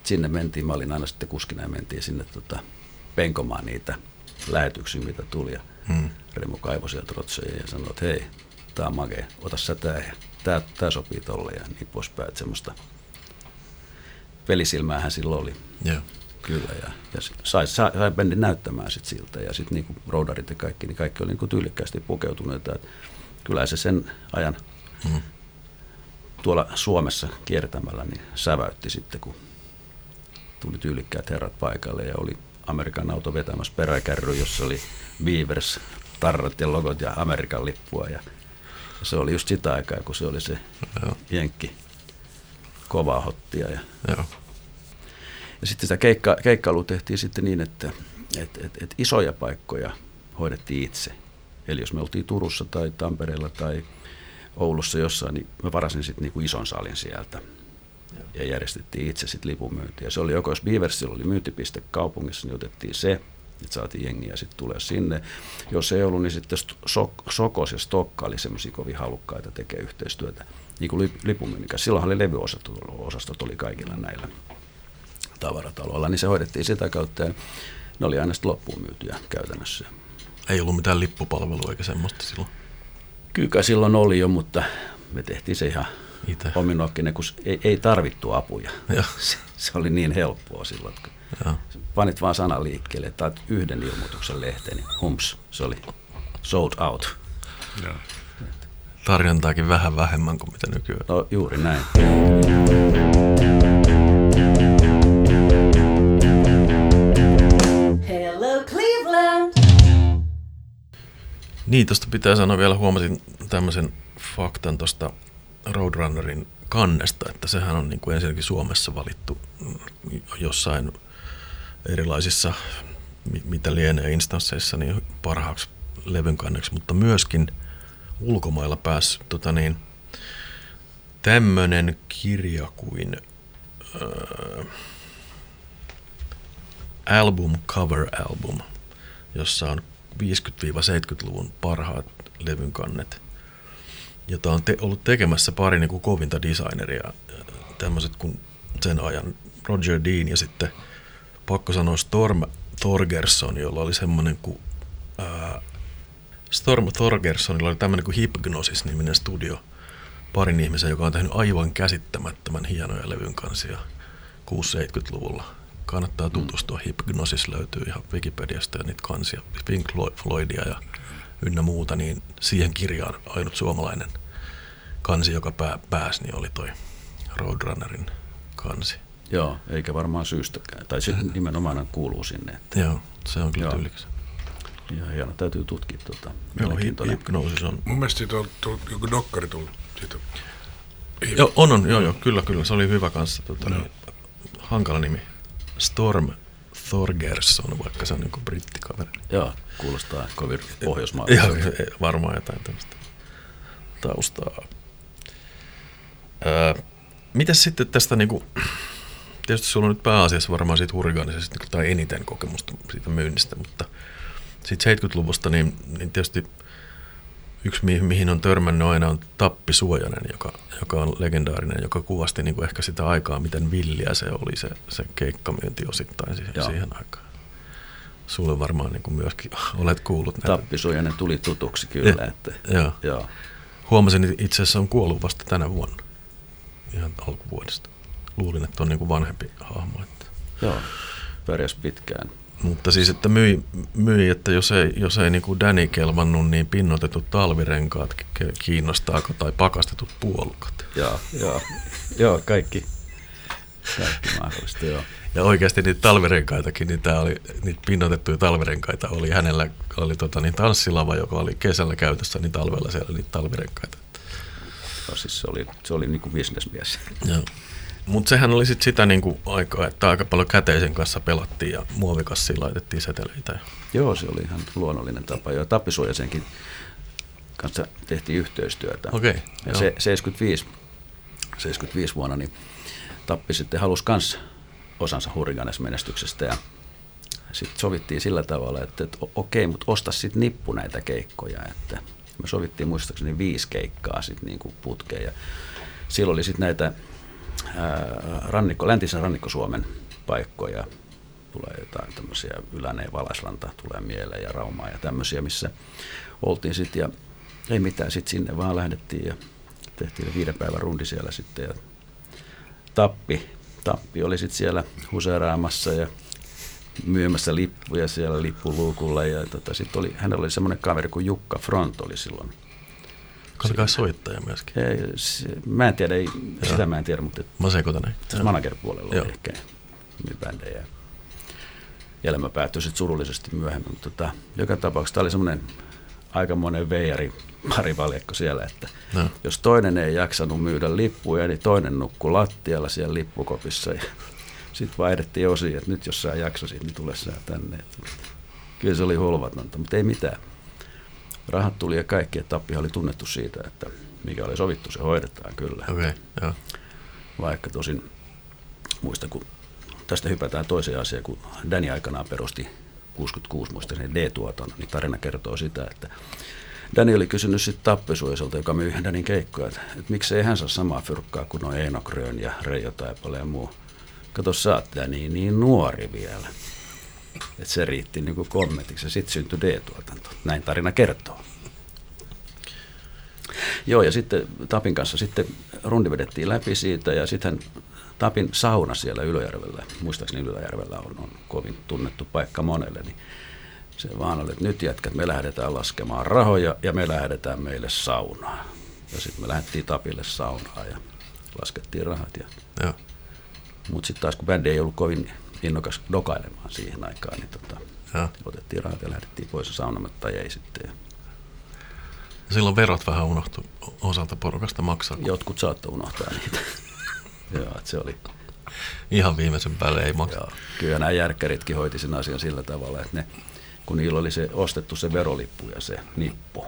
sinne mentiin, mä olin aina sitten kuskina ja mentiin sinne tota, penkomaan niitä lähetyksiä, mitä tuli ja hmm. Remu kaivoi sieltä rotseja ja sanoi, että hei, tää on makea, ota sä tää ja tää, tää sopii tolle ja niin poispäin, että semmoista pelisilmäähän silloin oli. Yeah. Kyllä, ja, ja sai, sai, sai bändin näyttämään sit siltä, ja sitten niinku roudarit ja kaikki, niin kaikki oli niinku tyylikkäästi pukeutuneita. Et kyllä se sen ajan mm. tuolla Suomessa kiertämällä niin säväytti sitten, kun tuli tyylikkäät herrat paikalle, ja oli Amerikan auto vetämässä peräkärry, jossa oli Beavers, tarrat ja logot ja Amerikan lippua, ja se oli just sitä aikaa, kun se oli se Joo. jenkki kovaa hottia. Ja, Joo. Ja sitten sitä keikka, keikkailua tehtiin sitten niin, että et, et, et isoja paikkoja hoidettiin itse. Eli jos me oltiin Turussa tai Tampereella tai Oulussa jossain, niin mä varasin sitten niinku ison salin sieltä. Ja järjestettiin itse sitten lipunmyyntiä. Se oli joko, jos Beaversilla oli myyntipiste kaupungissa, niin otettiin se, että saatiin jengiä sitten tulee sinne. Jos ei ollut, niin sitten Sok- Sokos ja Stokka oli semmoisia kovin halukkaita tekee yhteistyötä niin kuin lip- lipunmyynnin. Silloinhan oli levyosastot osastot oli kaikilla näillä tavarataloilla, niin se hoidettiin sitä kautta ja ne oli aina sitten loppuun myytyjä käytännössä. Ei ollut mitään lippupalvelua eikä semmoista silloin. Kyllä silloin oli jo, mutta me tehtiin se ihan Itse. ominokkinen, kun ei, ei tarvittu apuja. Joo. [LAUGHS] Se, se oli niin helppoa silloin, kun Joo. panit vaan sanan liikkeelle, että otat yhden ilmoituksen lehteen, niin hums, se oli sold out. Joo. Tarjontaakin vähän vähemmän kuin mitä nykyään. No juuri näin. Niin, tuosta pitää sanoa vielä, huomasin tämmöisen faktan tuosta Roadrunnerin kannesta, että sehän on niin kuin ensinnäkin Suomessa valittu mm, jossain erilaisissa, mi- mitä lienee instansseissa, niin parhaaksi levyn kanneksi, mutta myöskin ulkomailla päässyt tota niin, tämmöinen kirja kuin äh, Album Cover Album, jossa on 50-70-luvun parhaat levyn kannet, jota on te- ollut tekemässä pari niin kuin kovinta designeria, tämmöiset kuin sen ajan Roger Dean ja sitten pakko sanoa Storm Thorgerson, jolla oli semmoinen kuin ää, Storm Thorgersonilla oli tämmöinen kuin Hypnosis-niminen studio parin ihmisen, joka on tehnyt aivan käsittämättömän hienoja levyn kansia 6-70-luvulla. Kannattaa tutustua. Hypnosis löytyy ihan Wikipediasta ja niitä kansia, Pink Floydia ja ynnä muuta, niin siihen kirjaan ainut suomalainen kansi, joka pää, pääsi, niin oli toi Roadrunnerin kansi. Joo, eikä varmaan syystäkään. Tai se [LAUGHS] nimenomaan kuuluu sinne. Että Joo, se on kyllä Joo. tyylikäs. ihan hieno, täytyy tutkia tuota. Joo. Hypnosis on Mun mielestä siitä on tullut joku dokkari tullut siitä. Joo, on, on, joo, joo, kyllä, kyllä. Se oli hyvä kanssa. Tota, niin, hankala nimi. Storm Thorgerson, vaikka se on niin brittikaveri. Joo, kuulostaa kovin Ihan pohjoismaalaiselta. e- varmaan jotain tämmöistä taustaa. Öö, mitäs sitten tästä, niin kuin, tietysti sulla on nyt pääasiassa varmaan siitä hurrikaanisesta niin tai eniten kokemusta siitä myynnistä, mutta sitten 70-luvusta, niin, niin tietysti yksi, mihin, mihin on törmännyt aina, on Tappi Suojanen, joka, joka on legendaarinen, joka kuvasti niin kuin ehkä sitä aikaa, miten villiä se oli se, se keikkamyynti osittain siihen, Joo. siihen aikaan. Sulle varmaan niin kuin myöskin [LAUGHS] olet kuullut näitä. Tappisuojainen tuli tutuksi kyllä. Ja- Että, Joo. joo. Huomasin, että itse asiassa on kuollut vasta tänä vuonna. Ihan alkuvuodesta. Luulin, että on niin kuin vanhempi hahmo. Että. joo, pärjäs pitkään. Mutta siis, että myi, myi että jos ei, jos ei niin kuin Danny kelvannut, niin pinnotetut talvirenkaat ki- kiinnostaako tai pakastetut puolukat. Joo, joo, joo kaikki, kaikki mahdollista, joo. Ja oikeasti niitä talvirenkaitakin, niin tää oli, niitä pinnotettuja talvirenkaita oli hänellä, oli tota, niin tanssilava, joka oli kesällä käytössä, niin talvella siellä niitä talvirenkaita. joo siis se oli, se oli niin kuin bisnesmies. Joo. Mutta sehän oli sit sitä niinku aikaa, että aika paljon käteisen kanssa pelattiin ja muovikassiin laitettiin seteleitä. Ja... Joo, se oli ihan luonnollinen tapa. Ja Tappisuojasenkin kanssa tehtiin yhteistyötä. Okei, ja joo. se, 75, 75 vuonna niin Tappi sitten halusi myös osansa Hurriganes-menestyksestä ja sitten sovittiin sillä tavalla, että, että okei, mutta osta sitten nippu näitä keikkoja. Että me sovittiin muistaakseni viisi keikkaa sitten niin kuin putkeen ja silloin oli sitten näitä rannikko, läntisen rannikko-Suomen paikkoja. Tulee jotain tämmöisiä Yläneen Valaslanta tulee mieleen ja Raumaa ja tämmöisiä, missä oltiin sitten ja ei mitään, sitten sinne vaan lähdettiin ja tehtiin viiden päivän rundi siellä sitten ja Tappi, Tappi oli sitten siellä huseeraamassa ja myymässä lippuja siellä lippuluukulla ja tota, sitten oli, hänellä oli semmoinen kaveri kuin Jukka Front oli silloin. Oli kai soittaja myöskin. Ei, se, mä en tiedä, ei, sitä mä en tiedä, mutta Mä sekoitan tässä manager-puolella Joo. ehkä myy bändejä. Elämä päättyi sitten surullisesti myöhemmin, mutta tota, joka tapauksessa tämä oli semmoinen aikamoinen veijari parivaljakko siellä, että No. jos toinen ei jaksanut myydä lippuja, niin toinen nukkui lattialla siellä lippukopissa ja [LAUGHS] sitten vaihdettiin osia, että nyt jos sä jaksasit, niin tule sä tänne. Kyllä se oli hulvatonta, mutta ei mitään. Rahat tuli ja kaikki, että Tappihan oli tunnettu siitä, että mikä oli sovittu, se hoidetaan kyllä. Okay, joo. Vaikka tosin, muista kun tästä hypätään toiseen asiaan, kun Danny aikanaan perusti 66 muistaakseni D-tuotannon, niin tarina kertoo sitä, että Danny oli kysynyt sitten Tappisuiselta, joka myy Danin keikkoja, että, että miksei hän saa samaa fyrkkaa kuin on Eino Grön ja Reijo Taipale ja muu. Kato, sä oot Danny niin nuori vielä. Että se riitti niin kuin kommentiksi ja sitten syntyi D-tuotanto. Näin tarina kertoo. Joo, ja sitten Tapin kanssa sitten rundi vedettiin läpi siitä, ja sitten Tapin sauna siellä Ylöjärvellä, muistaakseni Ylöjärvellä on, on kovin tunnettu paikka monelle, niin se vaan oli, että nyt jätkät, me lähdetään laskemaan rahoja ja me lähdetään meille saunaan. Ja sitten me lähdettiin Tapille saunaan ja laskettiin rahat. Ja, mutta sitten taas kun bändi ei ollut kovin innokas dokailemaan siihen aikaan, niin tota, otettiin rahat ja lähdettiin pois ja saunamatta ei sitten. Ja Silloin verot vähän unohtu osalta porukasta maksaa. kun jotkut saattoi unohtaa niitä. [LAUGHS] Joo, että se oli, Ihan viimeisen päälle ei maksa. Joo, kyllä nämä järkkäritkin hoiti sen asian sillä tavalla, että ne, kun niillä oli se ostettu se verolippu ja se nippu,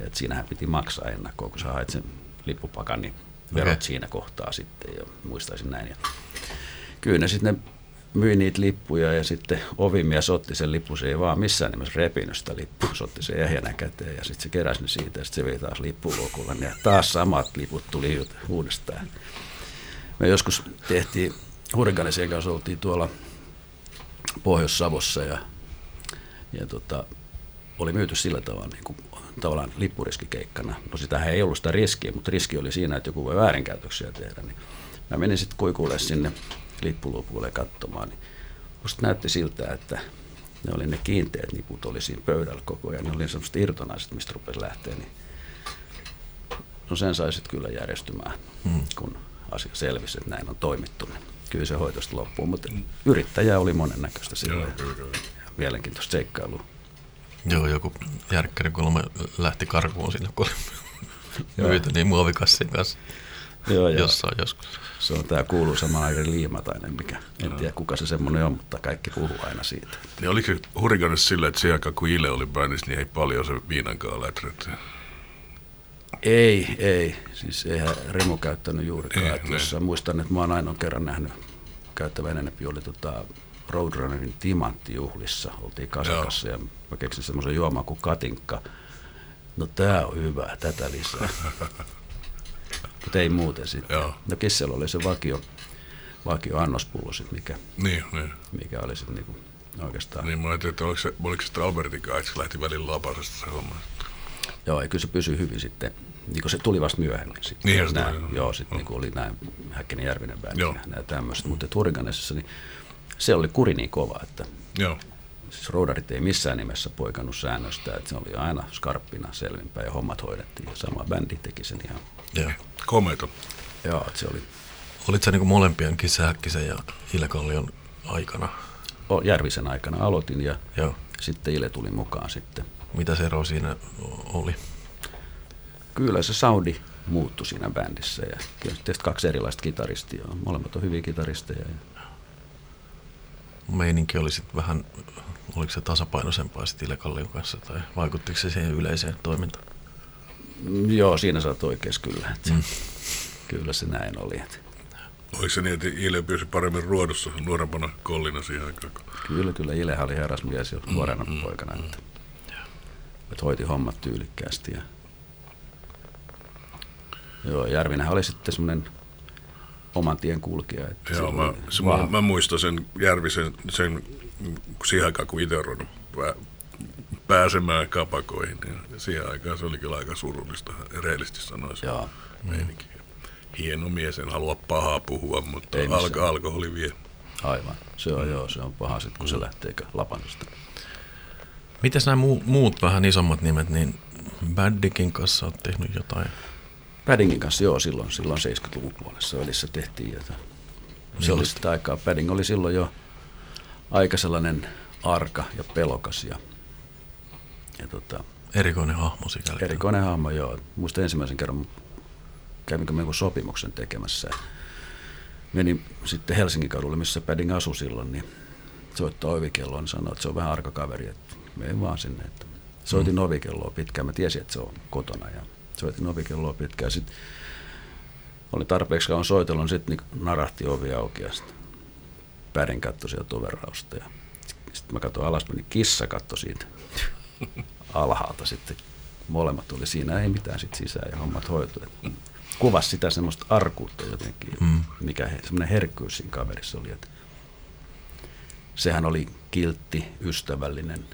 että siinähän piti maksaa ennakkoon, kun sä hait sen lippupakan, niin verot Okei. siinä kohtaa sitten, ja muistaisin näin. Ja kyllä ne sitten ne myi niitä lippuja ja sitten ovimies otti sen lippu, se ei vaan missään nimessä repinyt sitä lippua, se otti sen ehjänä käteen ja sitten se keräsi ne siitä ja sitten se vei taas lippuluokulla ja taas samat liput tuli uudestaan. Me joskus tehtiin, Hurrikanisien kanssa oltiin tuolla Pohjois-Savossa ja, ja tota, oli myyty sillä tavalla niin kuin, tavallaan lippuriskikeikkana. No sitähän ei ollut sitä riskiä, mutta riski oli siinä, että joku voi väärinkäytöksiä tehdä. Niin mä menin sitten kuikulle sinne lippulupuille katsomaan, niin musta näytti siltä, että ne oli ne kiinteät niput oli siinä pöydällä koko ajan. Ne oli semmoiset irtonaiset, mistä rupesi lähteä. Niin no sen sai sitten kyllä järjestymään, hmm. kun asia selvisi, että näin on toimittu. Niin kyllä se hoitosta loppuu, mutta yrittäjä oli monennäköistä silloin. Joo, ja kyllä, kyllä. Mielenkiintoista seikkailua. Joo, joku järkkäri kolme lähti karkuun sinne, kun oli Joo. myyty niin muovikassin kanssa Joo, joo. jossain joskus. Se on tämä kuuluisa Mairi Liimatainen, mikä en tiedä kuka se semmoinen on, mutta kaikki puhuu aina siitä. Niin oliko se sillä, että siihen aikaan kun Ile oli bändissä, niin ei paljon se viinankaan läträtty. Ei, ei. Siis eihän Remo käyttänyt juurikaan. Ei, ne. jos muistan, että mä oon ainoa kerran nähnyt käyttävän enempi oli tota Roadrunnerin timanttijuhlissa. Oltiin Kasakassa ja mä keksin semmoisen juoman kuin katinkka. No tää on hyvä, tätä lisää. [LAUGHS] Mutta ei muuten sitten. Joo. No Kissel oli se vakio, vakio annospullo sit, mikä, Niin, niin. mikä oli sitten niinku oikeastaan. Niin mä ajattelin, että oliko se, oliko se sitten Albertin kanssa, että se lähti välillä lapasesta se homma. Joo, ja kyllä se pysyi hyvin sitten. Niin kuin se tuli vasta myöhemmin. Sitten. Se Nää, tuli, joo. joo, sitten niin oli nämä Häkkinen Järvinen bändi ja nämä tämmöiset. Mutta Hurricanesissa, niin se oli kuri niin kova, että Joo. siis roudarit ei missään nimessä poikannut säännöstä, että se oli aina skarppina selvinpäin ja hommat hoidettiin. Ja sama bändi teki sen ihan, Joo. Komeita. joo, se oli Olit sä niinku molempien Kissa Häkkisen ja Ile Kallion aikana? o, Järvisen aikana aloitin ja Joo. sitten Ile tuli mukaan sitten. Mitä se ero siinä oli? Kyllä se Saudi muuttui siinä bändissä ja tietysti kaksi erilaista kitaristia. Molemmat on hyviä kitaristeja. Ja Meininki oli sitten vähän, oliko se tasapainoisempaa sitten Ile Kallion kanssa tai vaikuttiko se siihen yleiseen toimintaan? Mm, Joo, siinä sä oot oikeassa kyllä. Että mm. Kyllä se näin oli. Että Oliko se niin, että Ile pyysi paremmin ruodussa nuorempana kollina siihen aikaan? kyllä, kyllä Ilehän oli herrasmies jo nuorena mm. poikana. Että, että hoiti hommat tyylikkäästi. Ja... Joo, Järvinenhän oli sitten semmoinen oman tien kulkija. Että Joo, mä, se, mä, mä, muistan sen Järvisen, sen, kun siihen aikaan kun itse on pääsemään kapakoihin, niin siihen aikaan se oli kyllä aika surullista, rehellisesti sanoisin. Joo. Meininki. Hieno mies, en halua pahaa puhua, mutta Ei alko, alkoholi vie. Aivan. Se on, joo, se on paha sitten, kun se lähtee lapanosta. Mites nämä muu, muut vähän isommat nimet, niin Baddikin kanssa olet tehnyt jotain? Paddingin kanssa joo, silloin, silloin 70-luvun puolessa välissä tehtiin. Jota. Se oli sitä aikaa. Padding oli silloin jo aika sellainen arka ja pelokas. Ja, ja tota, Erikoinen hahmo sikäli. Erikoinen hahmo, joo. Muista ensimmäisen kerran kävinkö me jonkun sopimuksen tekemässä. Menin sitten Helsingin kadulle, missä Padding asui silloin, niin soittaa ovikelloa, niin sanoi, että se on vähän arka kaveri, että menen vaan sinne. Että soitin mm. ovikelloa pitkään, mä tiesin, että se on kotona ja soitin ovikelloa pitkään. Sitten oli tarpeeksi kauan soitellut, niin sitten niin narahti ovi auki ja sitten Pärin katsoi sieltä overausta. Ja sitten mä katsoin alaspäin, niin kissa katsoi siitä [LAUGHS] alhaalta sitten. Molemmat oli siinä, ei mitään sitten sisään ja hommat hoitui. Kuvasi sitä semmoista arkuutta jotenkin, mm. mikä he, semmoinen herkkyys siinä kaverissa oli. Että sehän oli kiltti, ystävällinen.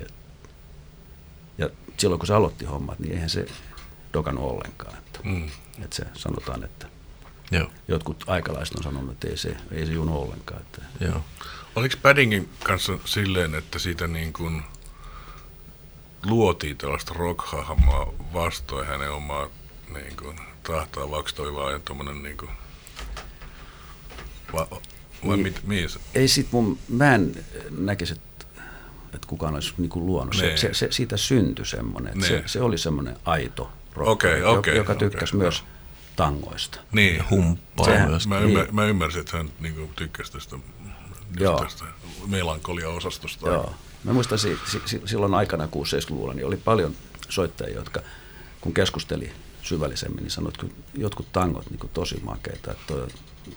Ja, ja silloin kun se aloitti hommat, niin eihän se dokannut ollenkaan. Että, mm. että se sanotaan, että Joo. jotkut aikalaiset on sanonut, että ei se, ei se junu ollenkaan. Että. Joo. Oliko Paddingin kanssa silleen, että siitä niin kuin luotiin tällaista rockhahmoa vastoin hänen omaa niin kuin, tahtoa, vaikka toi vaan tuommoinen niin kuin, va, vai niin, mit, mihin se? Ei sit mun, mä en näkisi, että, että kukaan olisi niin kuin luonut. Se, niin. se, se, siitä syntyi semmoinen, että se, niin. se oli semmoinen aito rock, okay, okay, joka tykkäsi okay, myös no. tangoista. Niin. Humppaa Sehän, myös. Mä, ymmär, niin. mä ymmärsin, että hän niin kuin, tykkäsi tästä, Joo. tästä melankolia-osastosta. Joo. Mä muistan si, si, silloin aikana 60-70-luvulla, niin oli paljon soittajia, jotka kun keskusteli syvällisemmin, niin sanoit, että jotkut tangot niin tosi makeita, että toi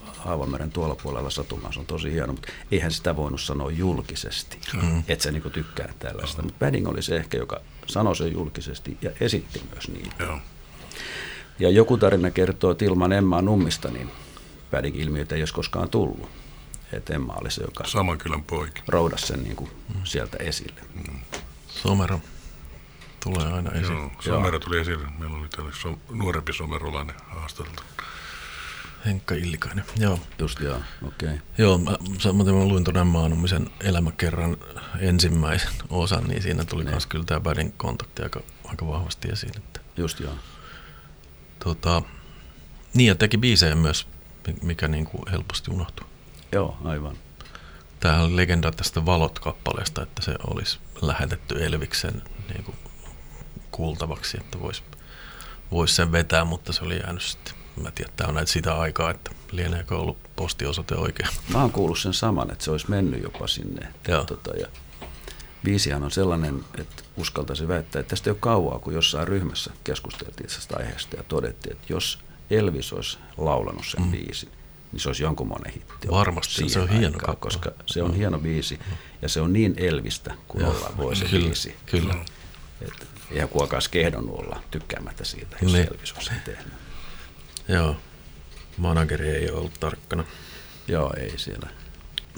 Haavameren tuolla puolella satumaan, se on tosi hieno, mutta eihän sitä voinut sanoa julkisesti, mm. että se niin tykkää tällaista. Mm. Mutta Padding oli se ehkä, joka sanoi sen julkisesti ja esitti myös niin. Joo. Ja joku tarina kertoo, että ilman Emmaa Nummista, niin Padding-ilmiöt ei olisi koskaan tullut. Että Emma oli se, joka Saman kylän poika. roudasi sen niin kuin mm. sieltä esille. Mm. Somero tulee aina esiin. Joo, Somero tuli esille. Meillä oli täällä so, nuorempi somerolainen haastateltu. Henkka Illikainen, joo. Just joo, okei. Okay. Joo, mä, samoin mä luin tuon maanumisen elämäkerran ensimmäisen osan, niin siinä tuli myös kyllä tämä Badin kontakti aika, aika vahvasti esiin. Että, Just joo. Tota, niin ja teki biisejä myös, mikä niin kuin helposti unohtuu. Joo, aivan. Tämähän oli legenda tästä Valot-kappaleesta, että se olisi lähetetty Elviksen niin kuin kuultavaksi, että voisi vois sen vetää, mutta se oli jäänyt sitten Mä tiedän, tämä on näitä sitä aikaa, että lieneekö ollut postiosoite oikein. Mä oon kuullut sen saman, että se olisi mennyt jopa sinne. Joo. Tota, ja biisihän on sellainen, että uskaltaisi väittää, että tästä ei ole kauaa, kun jossain ryhmässä keskusteltiin tästä aiheesta ja todettiin, että jos Elvis olisi laulanut sen mm. biisin, niin se olisi jonkunmoinen hitti. Varmasti, se on aikaan, hieno kappale. Koska se on hieno biisi ja se on niin Elvistä kuin olla voi se kyllä, biisi. Kyllä. Et, eihän kuokaan kehdonnut olla tykkäämättä siitä, jos niin. Elvis olisi sen tehnyt. Joo, manageri ei ole ollut tarkkana. Joo, ei siellä.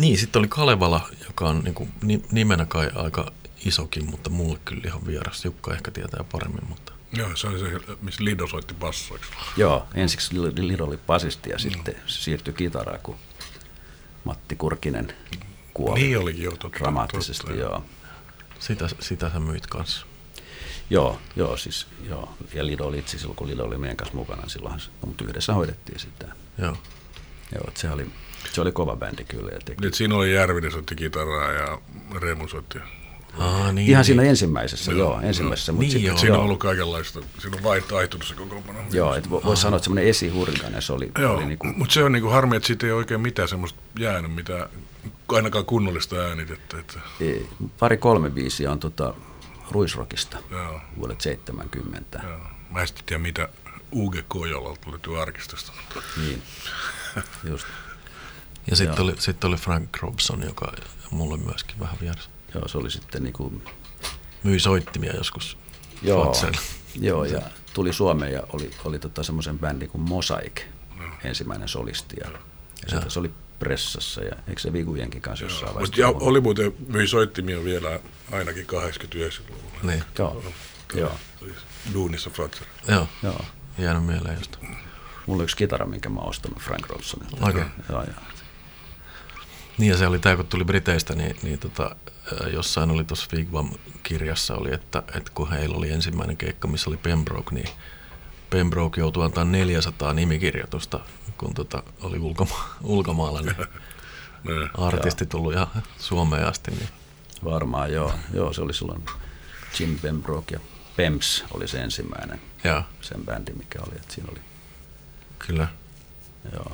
Niin, sitten oli Kalevala, joka on niin kuin, nimenä kai aika isokin, mutta mulle kyllä ihan vieras. Jukka ehkä tietää paremmin, mutta... Joo, se oli se, missä Lido soitti bassoiksi. Joo, ensiksi Lido oli basisti ja sitten se siirtyi kitaraa, kun Matti Kurkinen kuoli. Niin olikin, joo, totta. Dramaattisesti, totta, joo. Sitä, sitä sä myit kanssa. Joo, joo, siis, joo. Ja Lido oli itse silloin, kun Lido oli meidän kanssa mukana, silloin, mutta yhdessä hoidettiin sitä. Joo. Joo, se oli, se oli kova bändi kyllä. Ja teki. Nyt siinä oli Järvinen soitti kitaraa ja Remu soitti Aa, niin, Ihan niin. siinä ensimmäisessä, joo, joo ensimmäisessä. Joo. Mutta niin, sit, siinä on ollut kaikenlaista, siinä on vaihtoehtoinen se koko Joo, että voi sanoa, että semmoinen esihurrikainen se oli. Joo, oli niinku... mutta se on niinku harmi, että siitä ei oikein mitään semmoista jäänyt, mitä ainakaan kunnollista äänitettä. Että... Ei, pari kolme biisiä on tota, Ruisrokista Joo. vuodet 70. Joo. Mä en sitten tiedä, mitä UG Kojolalta löytyy arkistosta. Niin, [LAUGHS] just. Ja sitten oli, sit oli Frank Robson, joka mulle myöskin vähän vieras. Joo, se oli sitten niin kuin... Myi soittimia joskus Joo, joo ja tuli Suomeen ja oli, oli tota semmoisen bändin kuin Mosaic, no. ensimmäinen solisti. Ja, ja, se oli pressassa ja eikö se Vigujenkin kanssa jossain vaiheessa? Ja oli muuten, myi soittimia vielä ainakin 89-luvulla. Niin. Joo. Joo. Duunissa Fatser. Joo. Joo. Jäänyt mieleen just. Mulla on yksi kitara, minkä mä oon ostanut Frank Robsonilta. Okei. Okay. Joo, joo. Niin ja se oli tämä, kun tuli Briteistä, niin, niin tota, jossain oli tuossa Figvam-kirjassa oli, että, että kun heillä oli ensimmäinen keikka, missä oli Pembroke, niin Pembroke joutui antaa 400 nimikirjoitusta, kun tota, oli ulkoma- ulkomaalainen [LAUGHS] artisti tullut ihan Suomeen asti. Niin. Varmaan, joo. joo. Se oli silloin Jim Pembroke ja Pems oli se ensimmäinen Joo, sen bändi, mikä oli. Että siinä oli, kyllä. joo.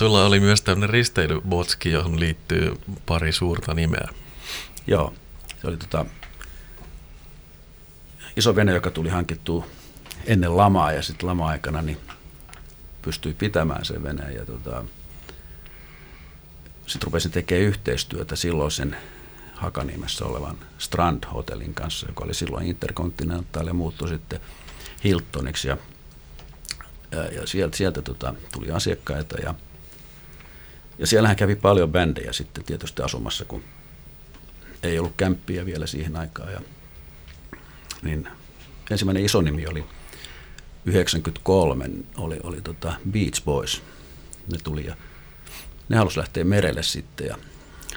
Sulla oli myös tämmöinen risteilybotski, johon liittyy pari suurta nimeä. Joo, se oli tota, iso vene, joka tuli hankittua ennen lamaa ja sitten lama-aikana niin pystyi pitämään sen veneen. Ja tota, sitten rupesin tekemään yhteistyötä silloisen Hakaniemessä olevan Strand Hotellin kanssa, joka oli silloin Intercontinental ja muuttui sitten Hiltoniksi. Ja, ja sieltä, sieltä tota, tuli asiakkaita ja, ja siellähän kävi paljon bändejä sitten tietysti asumassa, kun ei ollut kämppiä vielä siihen aikaan. Ja, niin ensimmäinen iso nimi oli 93, oli, oli tota Beach Boys. Ne tuli ja ne halusi lähteä merelle sitten ja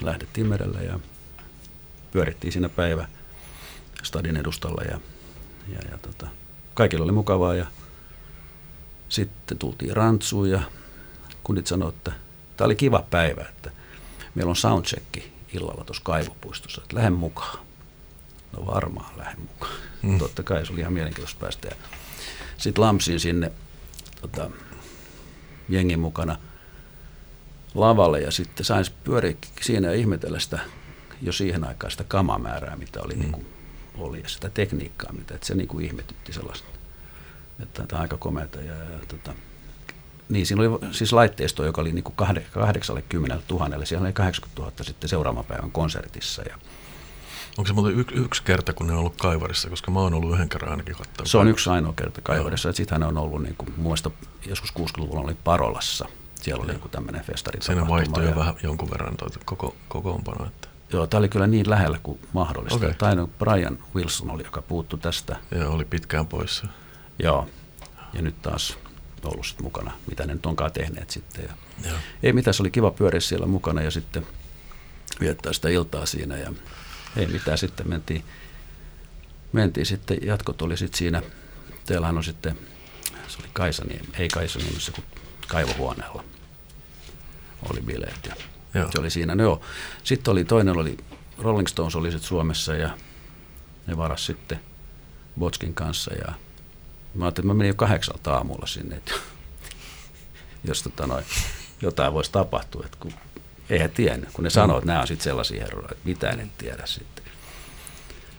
lähdettiin merelle ja pyörittiin siinä päivä stadin edustalla ja, ja, ja tota, kaikilla oli mukavaa ja sitten tultiin rantsuun ja kundit sanoivat, että tämä oli kiva päivä, että meillä on soundcheck illalla tuossa kaivopuistossa, että lähden mukaan. No varmaan lähden mukaan. Mm. Totta kai se oli ihan mielenkiintoista päästä. Ja sitten lampsin sinne tota, jengin mukana lavalle ja sitten sain pyöriä siinä ja ihmetellä sitä jo siihen aikaan sitä kamamäärää, mitä oli, mm. niin kuin, oli ja sitä tekniikkaa, mitä että se niin kuin ihmetytti sellaista. Että tämä on aika komeata. Ja, ja, tota, niin, siinä oli siis laitteisto, joka oli niin kuin 80 000, siellä oli 80 000 sitten seuraavan päivän konsertissa. Ja Onko se muuten y- yksi kerta, kun ne on ollut Kaivarissa, koska mä oon ollut yhden kerran ainakin katsomassa. se on yksi ainoa kerta Kaivarissa. Sitten hän on ollut, niin kuin, mielestä joskus 60-luvulla oli Parolassa. Siellä oli niin tämmöinen festari. Siinä vaihtoi jo vähän jonkun verran tuota koko, kokoonpano. Että. Joo, tämä oli kyllä niin lähellä kuin mahdollista. Okay. Ainoa Brian Wilson oli, joka puuttu tästä. Joo, oli pitkään poissa. Joo, ja nyt taas ollut sit mukana, mitä ne nyt onkaan tehneet sitten. Ja Joo. ei mitään, se oli kiva pyöriä siellä mukana ja sitten viettää sitä iltaa siinä ja ei mitään, sitten mentiin, mentiin sitten, jatkot oli sitten siinä, teillähän on sitten, se oli Kaisaniemi, ei Kaisaniemessä, kun kaivohuoneella oli bileet ja Joo. se oli siinä. No joo. Sitten oli toinen oli, Rolling Stones oli sitten Suomessa ja ne varas sitten Botskin kanssa ja mä ajattelin, että mä menin jo kahdeksalta aamulla sinne, että [LAUGHS] jos tota noin, jotain voisi tapahtua, että kun eihän tiennyt, kun ne sanoo, että nämä on sitten sellaisia herroja, että mitään en tiedä sitten.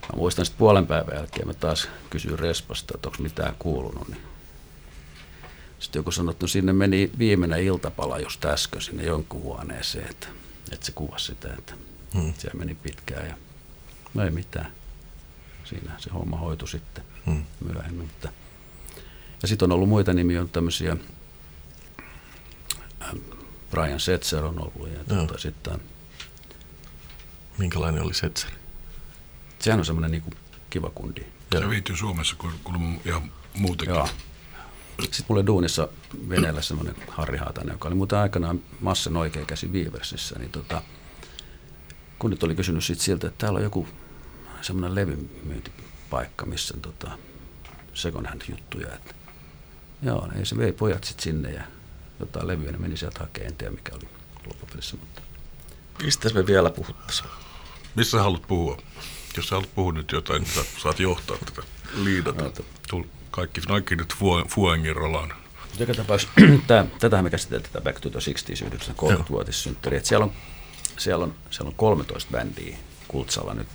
Mä muistan sitten puolen päivän jälkeen, mä taas kysyin Respasta, että onko mitään kuulunut, niin sitten joku sanoi, että no sinne meni viimeinen iltapala just äsken sinne jonkun huoneeseen, että, että se kuvasi sitä, että Hmm. siellä meni pitkään ja no ei mitään. Siinä se homma hoitui sitten Hmm. myöhemmin. Mutta. Ja sitten on ollut muita nimiä, on tämmöisiä, ähm, Brian Setzer on ollut ja Joo. tuota, sitten Minkälainen oli Setzer? sehän on semmoinen niinku kiva kundi. Se viihtyy Suomessa kun kuulemma ihan muutenkin. Joo. Sitten mulla oli duunissa veneellä semmoinen Harri Haatanen, joka oli muuten aikanaan Massen oikea käsi Viiversissä, niin tota, kundit oli kysynyt sit siltä, että täällä on joku semmoinen levymyyntipaikka, missä on tota, second hand juttuja. Että, joo, ei se vei pojat sitten sinne ja jotain levyjä ne meni sieltä hakemaan, en tiedä mikä oli loppupelissä, mutta Mistä me vielä puhuttaisiin? Missä sä haluat puhua? Jos sä haluat puhua nyt jotain, niin sä saat johtaa tätä liidata. Oota. Tul, kaikki, kaikki nyt Fue- Fuengin rolaan. Mutta joka tapauksessa, [CLEARS THROAT] tää, tätähän me käsiteltiin, tätä Back to the 60s 93-vuotissynttäri. Et siellä, on, siellä, on, siellä on 13 bändiä Kultsalla nyt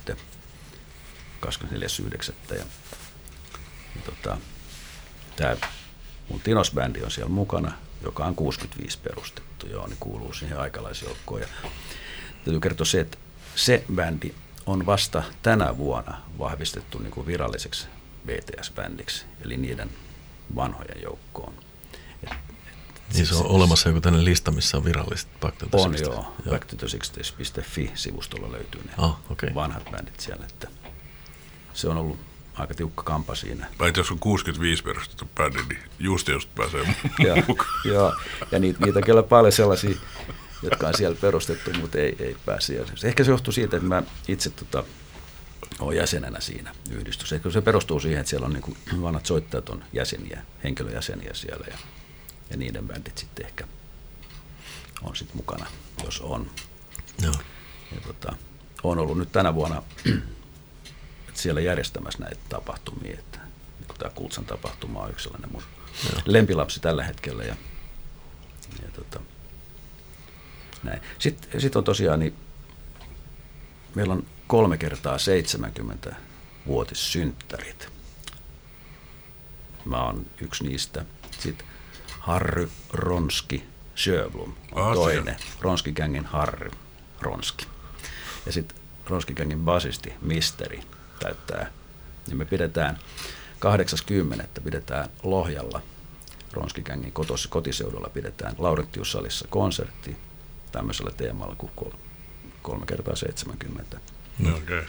24.9. Ja, ja tota, tämä mun Tinos-bändi on siellä mukana, joka on 65 perustettu, joo, niin kuuluu siihen aikalaisjoukkoon. Ja täytyy kertoa se, että se bändi on vasta tänä vuonna vahvistettu niin kuin viralliseksi BTS-bändiksi, eli niiden vanhojen joukkoon. Et, et, Niin se on olemassa joku tämmöinen lista, missä on virallisesti Back to the on 60s. joo, back to the 60s.fi-sivustolla löytyy ne Ah, okei. vanhat bändit siellä, että se on ollut aika tiukka kampa siinä. Vai jos on 65 perustettu bändi, niin just just pääsee [LAUGHS] ja, mukaan. ja, ja niitä, niitä on kyllä paljon sellaisia, jotka on siellä perustettu, mutta ei, ei pääse. Ehkä se johtuu siitä, että mä itse tota, olen jäsenenä siinä yhdistyksessä. Ehkä se perustuu siihen, että siellä on niin kuin vanhat soittajat on jäseniä, henkilöjäseniä siellä. Ja ja niiden bändit sitten ehkä on sitten mukana, jos on. Joo. Ja tota, on ollut nyt tänä vuonna siellä järjestämässä näitä tapahtumia, että niin tämä Kultsan tapahtuma on yksi sellainen mun Joo. lempilapsi tällä hetkellä. Ja, ja tota, näin. Sitten sit on tosiaan, niin meillä on kolme kertaa 70 vuotissynttärit. Mä oon yksi niistä. Sitten Harry Ronski Sjöblom on toinen. Ronski-gängin Harry Ronski. Ja sitten Ronski-gängin basisti Misteri täyttää. Ja me pidetään 80. pidetään Lohjalla Ronski-gängin kotos, kotiseudulla pidetään Laurentiussalissa konsertti tämmöisellä teemalla kuin kol- kolme kertaa 70. No. Okay.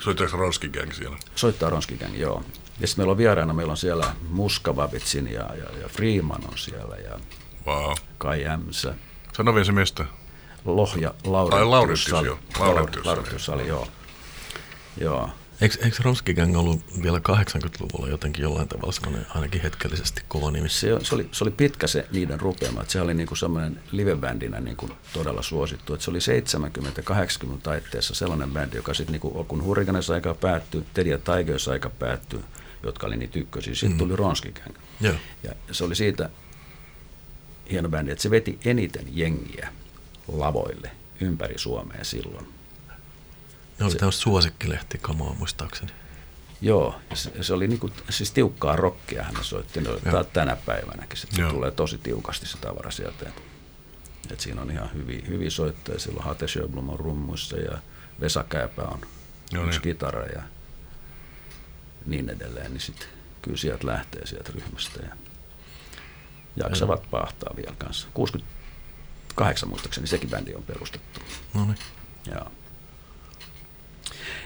Soittaako Ronski Gang siellä? Soittaa Ronskigang, joo. Ja sitten meillä on vieraana, meillä on siellä Muskavavitsin ja, ja, ja Freeman on siellä ja Wow. Kai Ämsä. Sano vielä se mistä. Lohja Laurentius. Laurentius, joo. Laurentius, joo. Joo. Eikö, eikö Ronskigang ollut vielä 80-luvulla jotenkin jollain tavalla semmoinen ainakin hetkellisesti kova nimi? Se, se, oli, se oli pitkä se niiden rupeama, se oli niinku semmoinen livebändinä niinku todella suosittu. Että se oli 70-80 taitteessa sellainen bändi, joka sitten niinku, kun Hurricanes aika päättyi, Teddy ja Tigers aika päättyi, jotka oli niitä ykkösiä, sitten tuli Ronski Gang. Joo. Ja se oli siitä hieno bändi, että se veti eniten jengiä lavoille ympäri Suomea silloin. Ne oli tämmöistä suosikkilehti-kamaa muistaakseni. Joo, se, se oli niinku, siis tiukkaa rockia hän soitti, ne ottaa tänä päivänäkin. Se Joo. tulee tosi tiukasti se tavara sieltä. Et, et siinä on ihan hyviä, hyviä soittajia. Silloin Hate Sjöblom on rummuissa ja Vesa Kääpä on Joo, yksi niin. kitara ja niin edelleen. Niin sit, kyllä sieltä lähtee sieltä ryhmästä ja jaksavat pahtaa vielä kanssa. 68 muistaakseni sekin bändi on perustettu. No niin. Joo.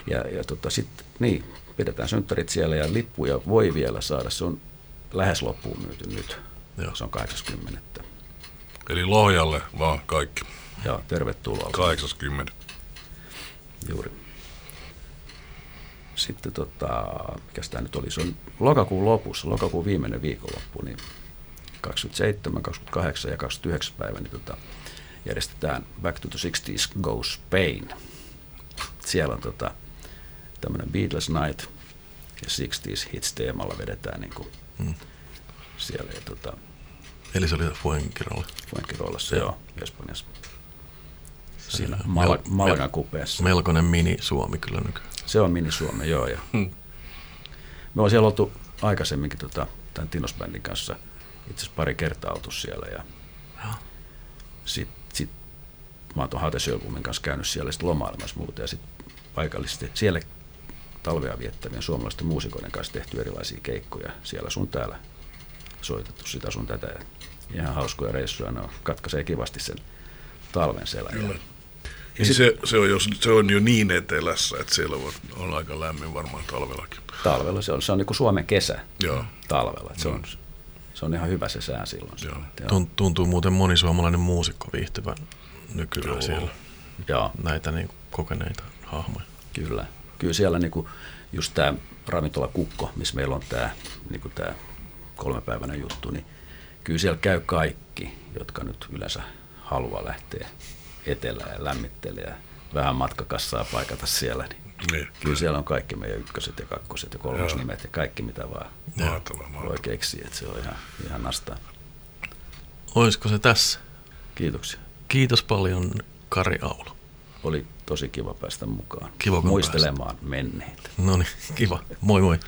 Ja, ja tota, sitten, niin, pidetään synttärit siellä ja lippuja voi vielä saada. Se on lähes loppuun myyty nyt. Joo. Se on 80. Eli Lohjalle vaan kaikki. Ja tervetuloa. 80. Juuri. Sitten tota, mikä tämä nyt oli, se on lokakuun lopussa, lokakuun viimeinen viikonloppu, niin 27, 28 ja 29 päivä, niin tota, järjestetään Back to the 60s Go Spain. Siellä on tota, tämmöinen Beatles Night ja 60s hits teemalla vedetään niin kuin Mm. siellä ja tota, Eli se oli Fuengirolla. Fuengiroolassa, joo, Espanjassa. Siinä Mal- mel- Malagan kupeessa. Melkoinen mini-Suomi kyllä nykyään. Se on mini-Suomi, joo. Ja Hmm. me on siellä oltu aikaisemminkin tota, tämän Tinos-bändin kanssa itse asiassa pari kertaa oltu siellä. Ja sitten sit, mä oon tuon Hatesjökumin kanssa käynyt siellä sit lomailemassa muuta ja sitten paikallisesti siellä talvea viettävien suomalaisten muusikoiden kanssa tehty erilaisia keikkoja siellä sun täällä soitettu sitä sun tätä. Ja ihan hauskoja reissuja, ne on, katkaisee kivasti sen talven selän. Kyllä. Ja Niin se, se, on jo, se on jo niin etelässä, että siellä on, on aika lämmin varmaan talvellakin. talvella se on, se on niin kuin Suomen kesä Joo. talvella. että Se on, se on ihan hyvä se sää silloin. Joo. Joo. Tun- Tuntuu muuten moni suomalainen muusikko viihtyvän nykyään Joo. siellä. Joo, Näitä niin kokeneita hahmoja. kyllä. Kyllä siellä niinku, just tämä ravintola Kukko, missä meillä on tämä niinku tää kolmepäiväinen juttu, niin kyllä siellä käy kaikki, jotka nyt yleensä haluaa lähteä etelään ja lämmittelee ja vähän matkakassaa paikata siellä. Niin Niin. kyllä siellä on kaikki meidän ykköset ja kakkoset ja kolmosnimet ja kaikki mitä vaan Mahtavaa, mahtavaa. voi keksiä, että se on ihan, ihan nastaa. Olisiko se tässä? Kiitoksia. Kiitos paljon Kari Aulu. Oli tosi kiva päästä mukaan. Kiva, Muistelemaan menneitä. No niin, kiva. Moi moi.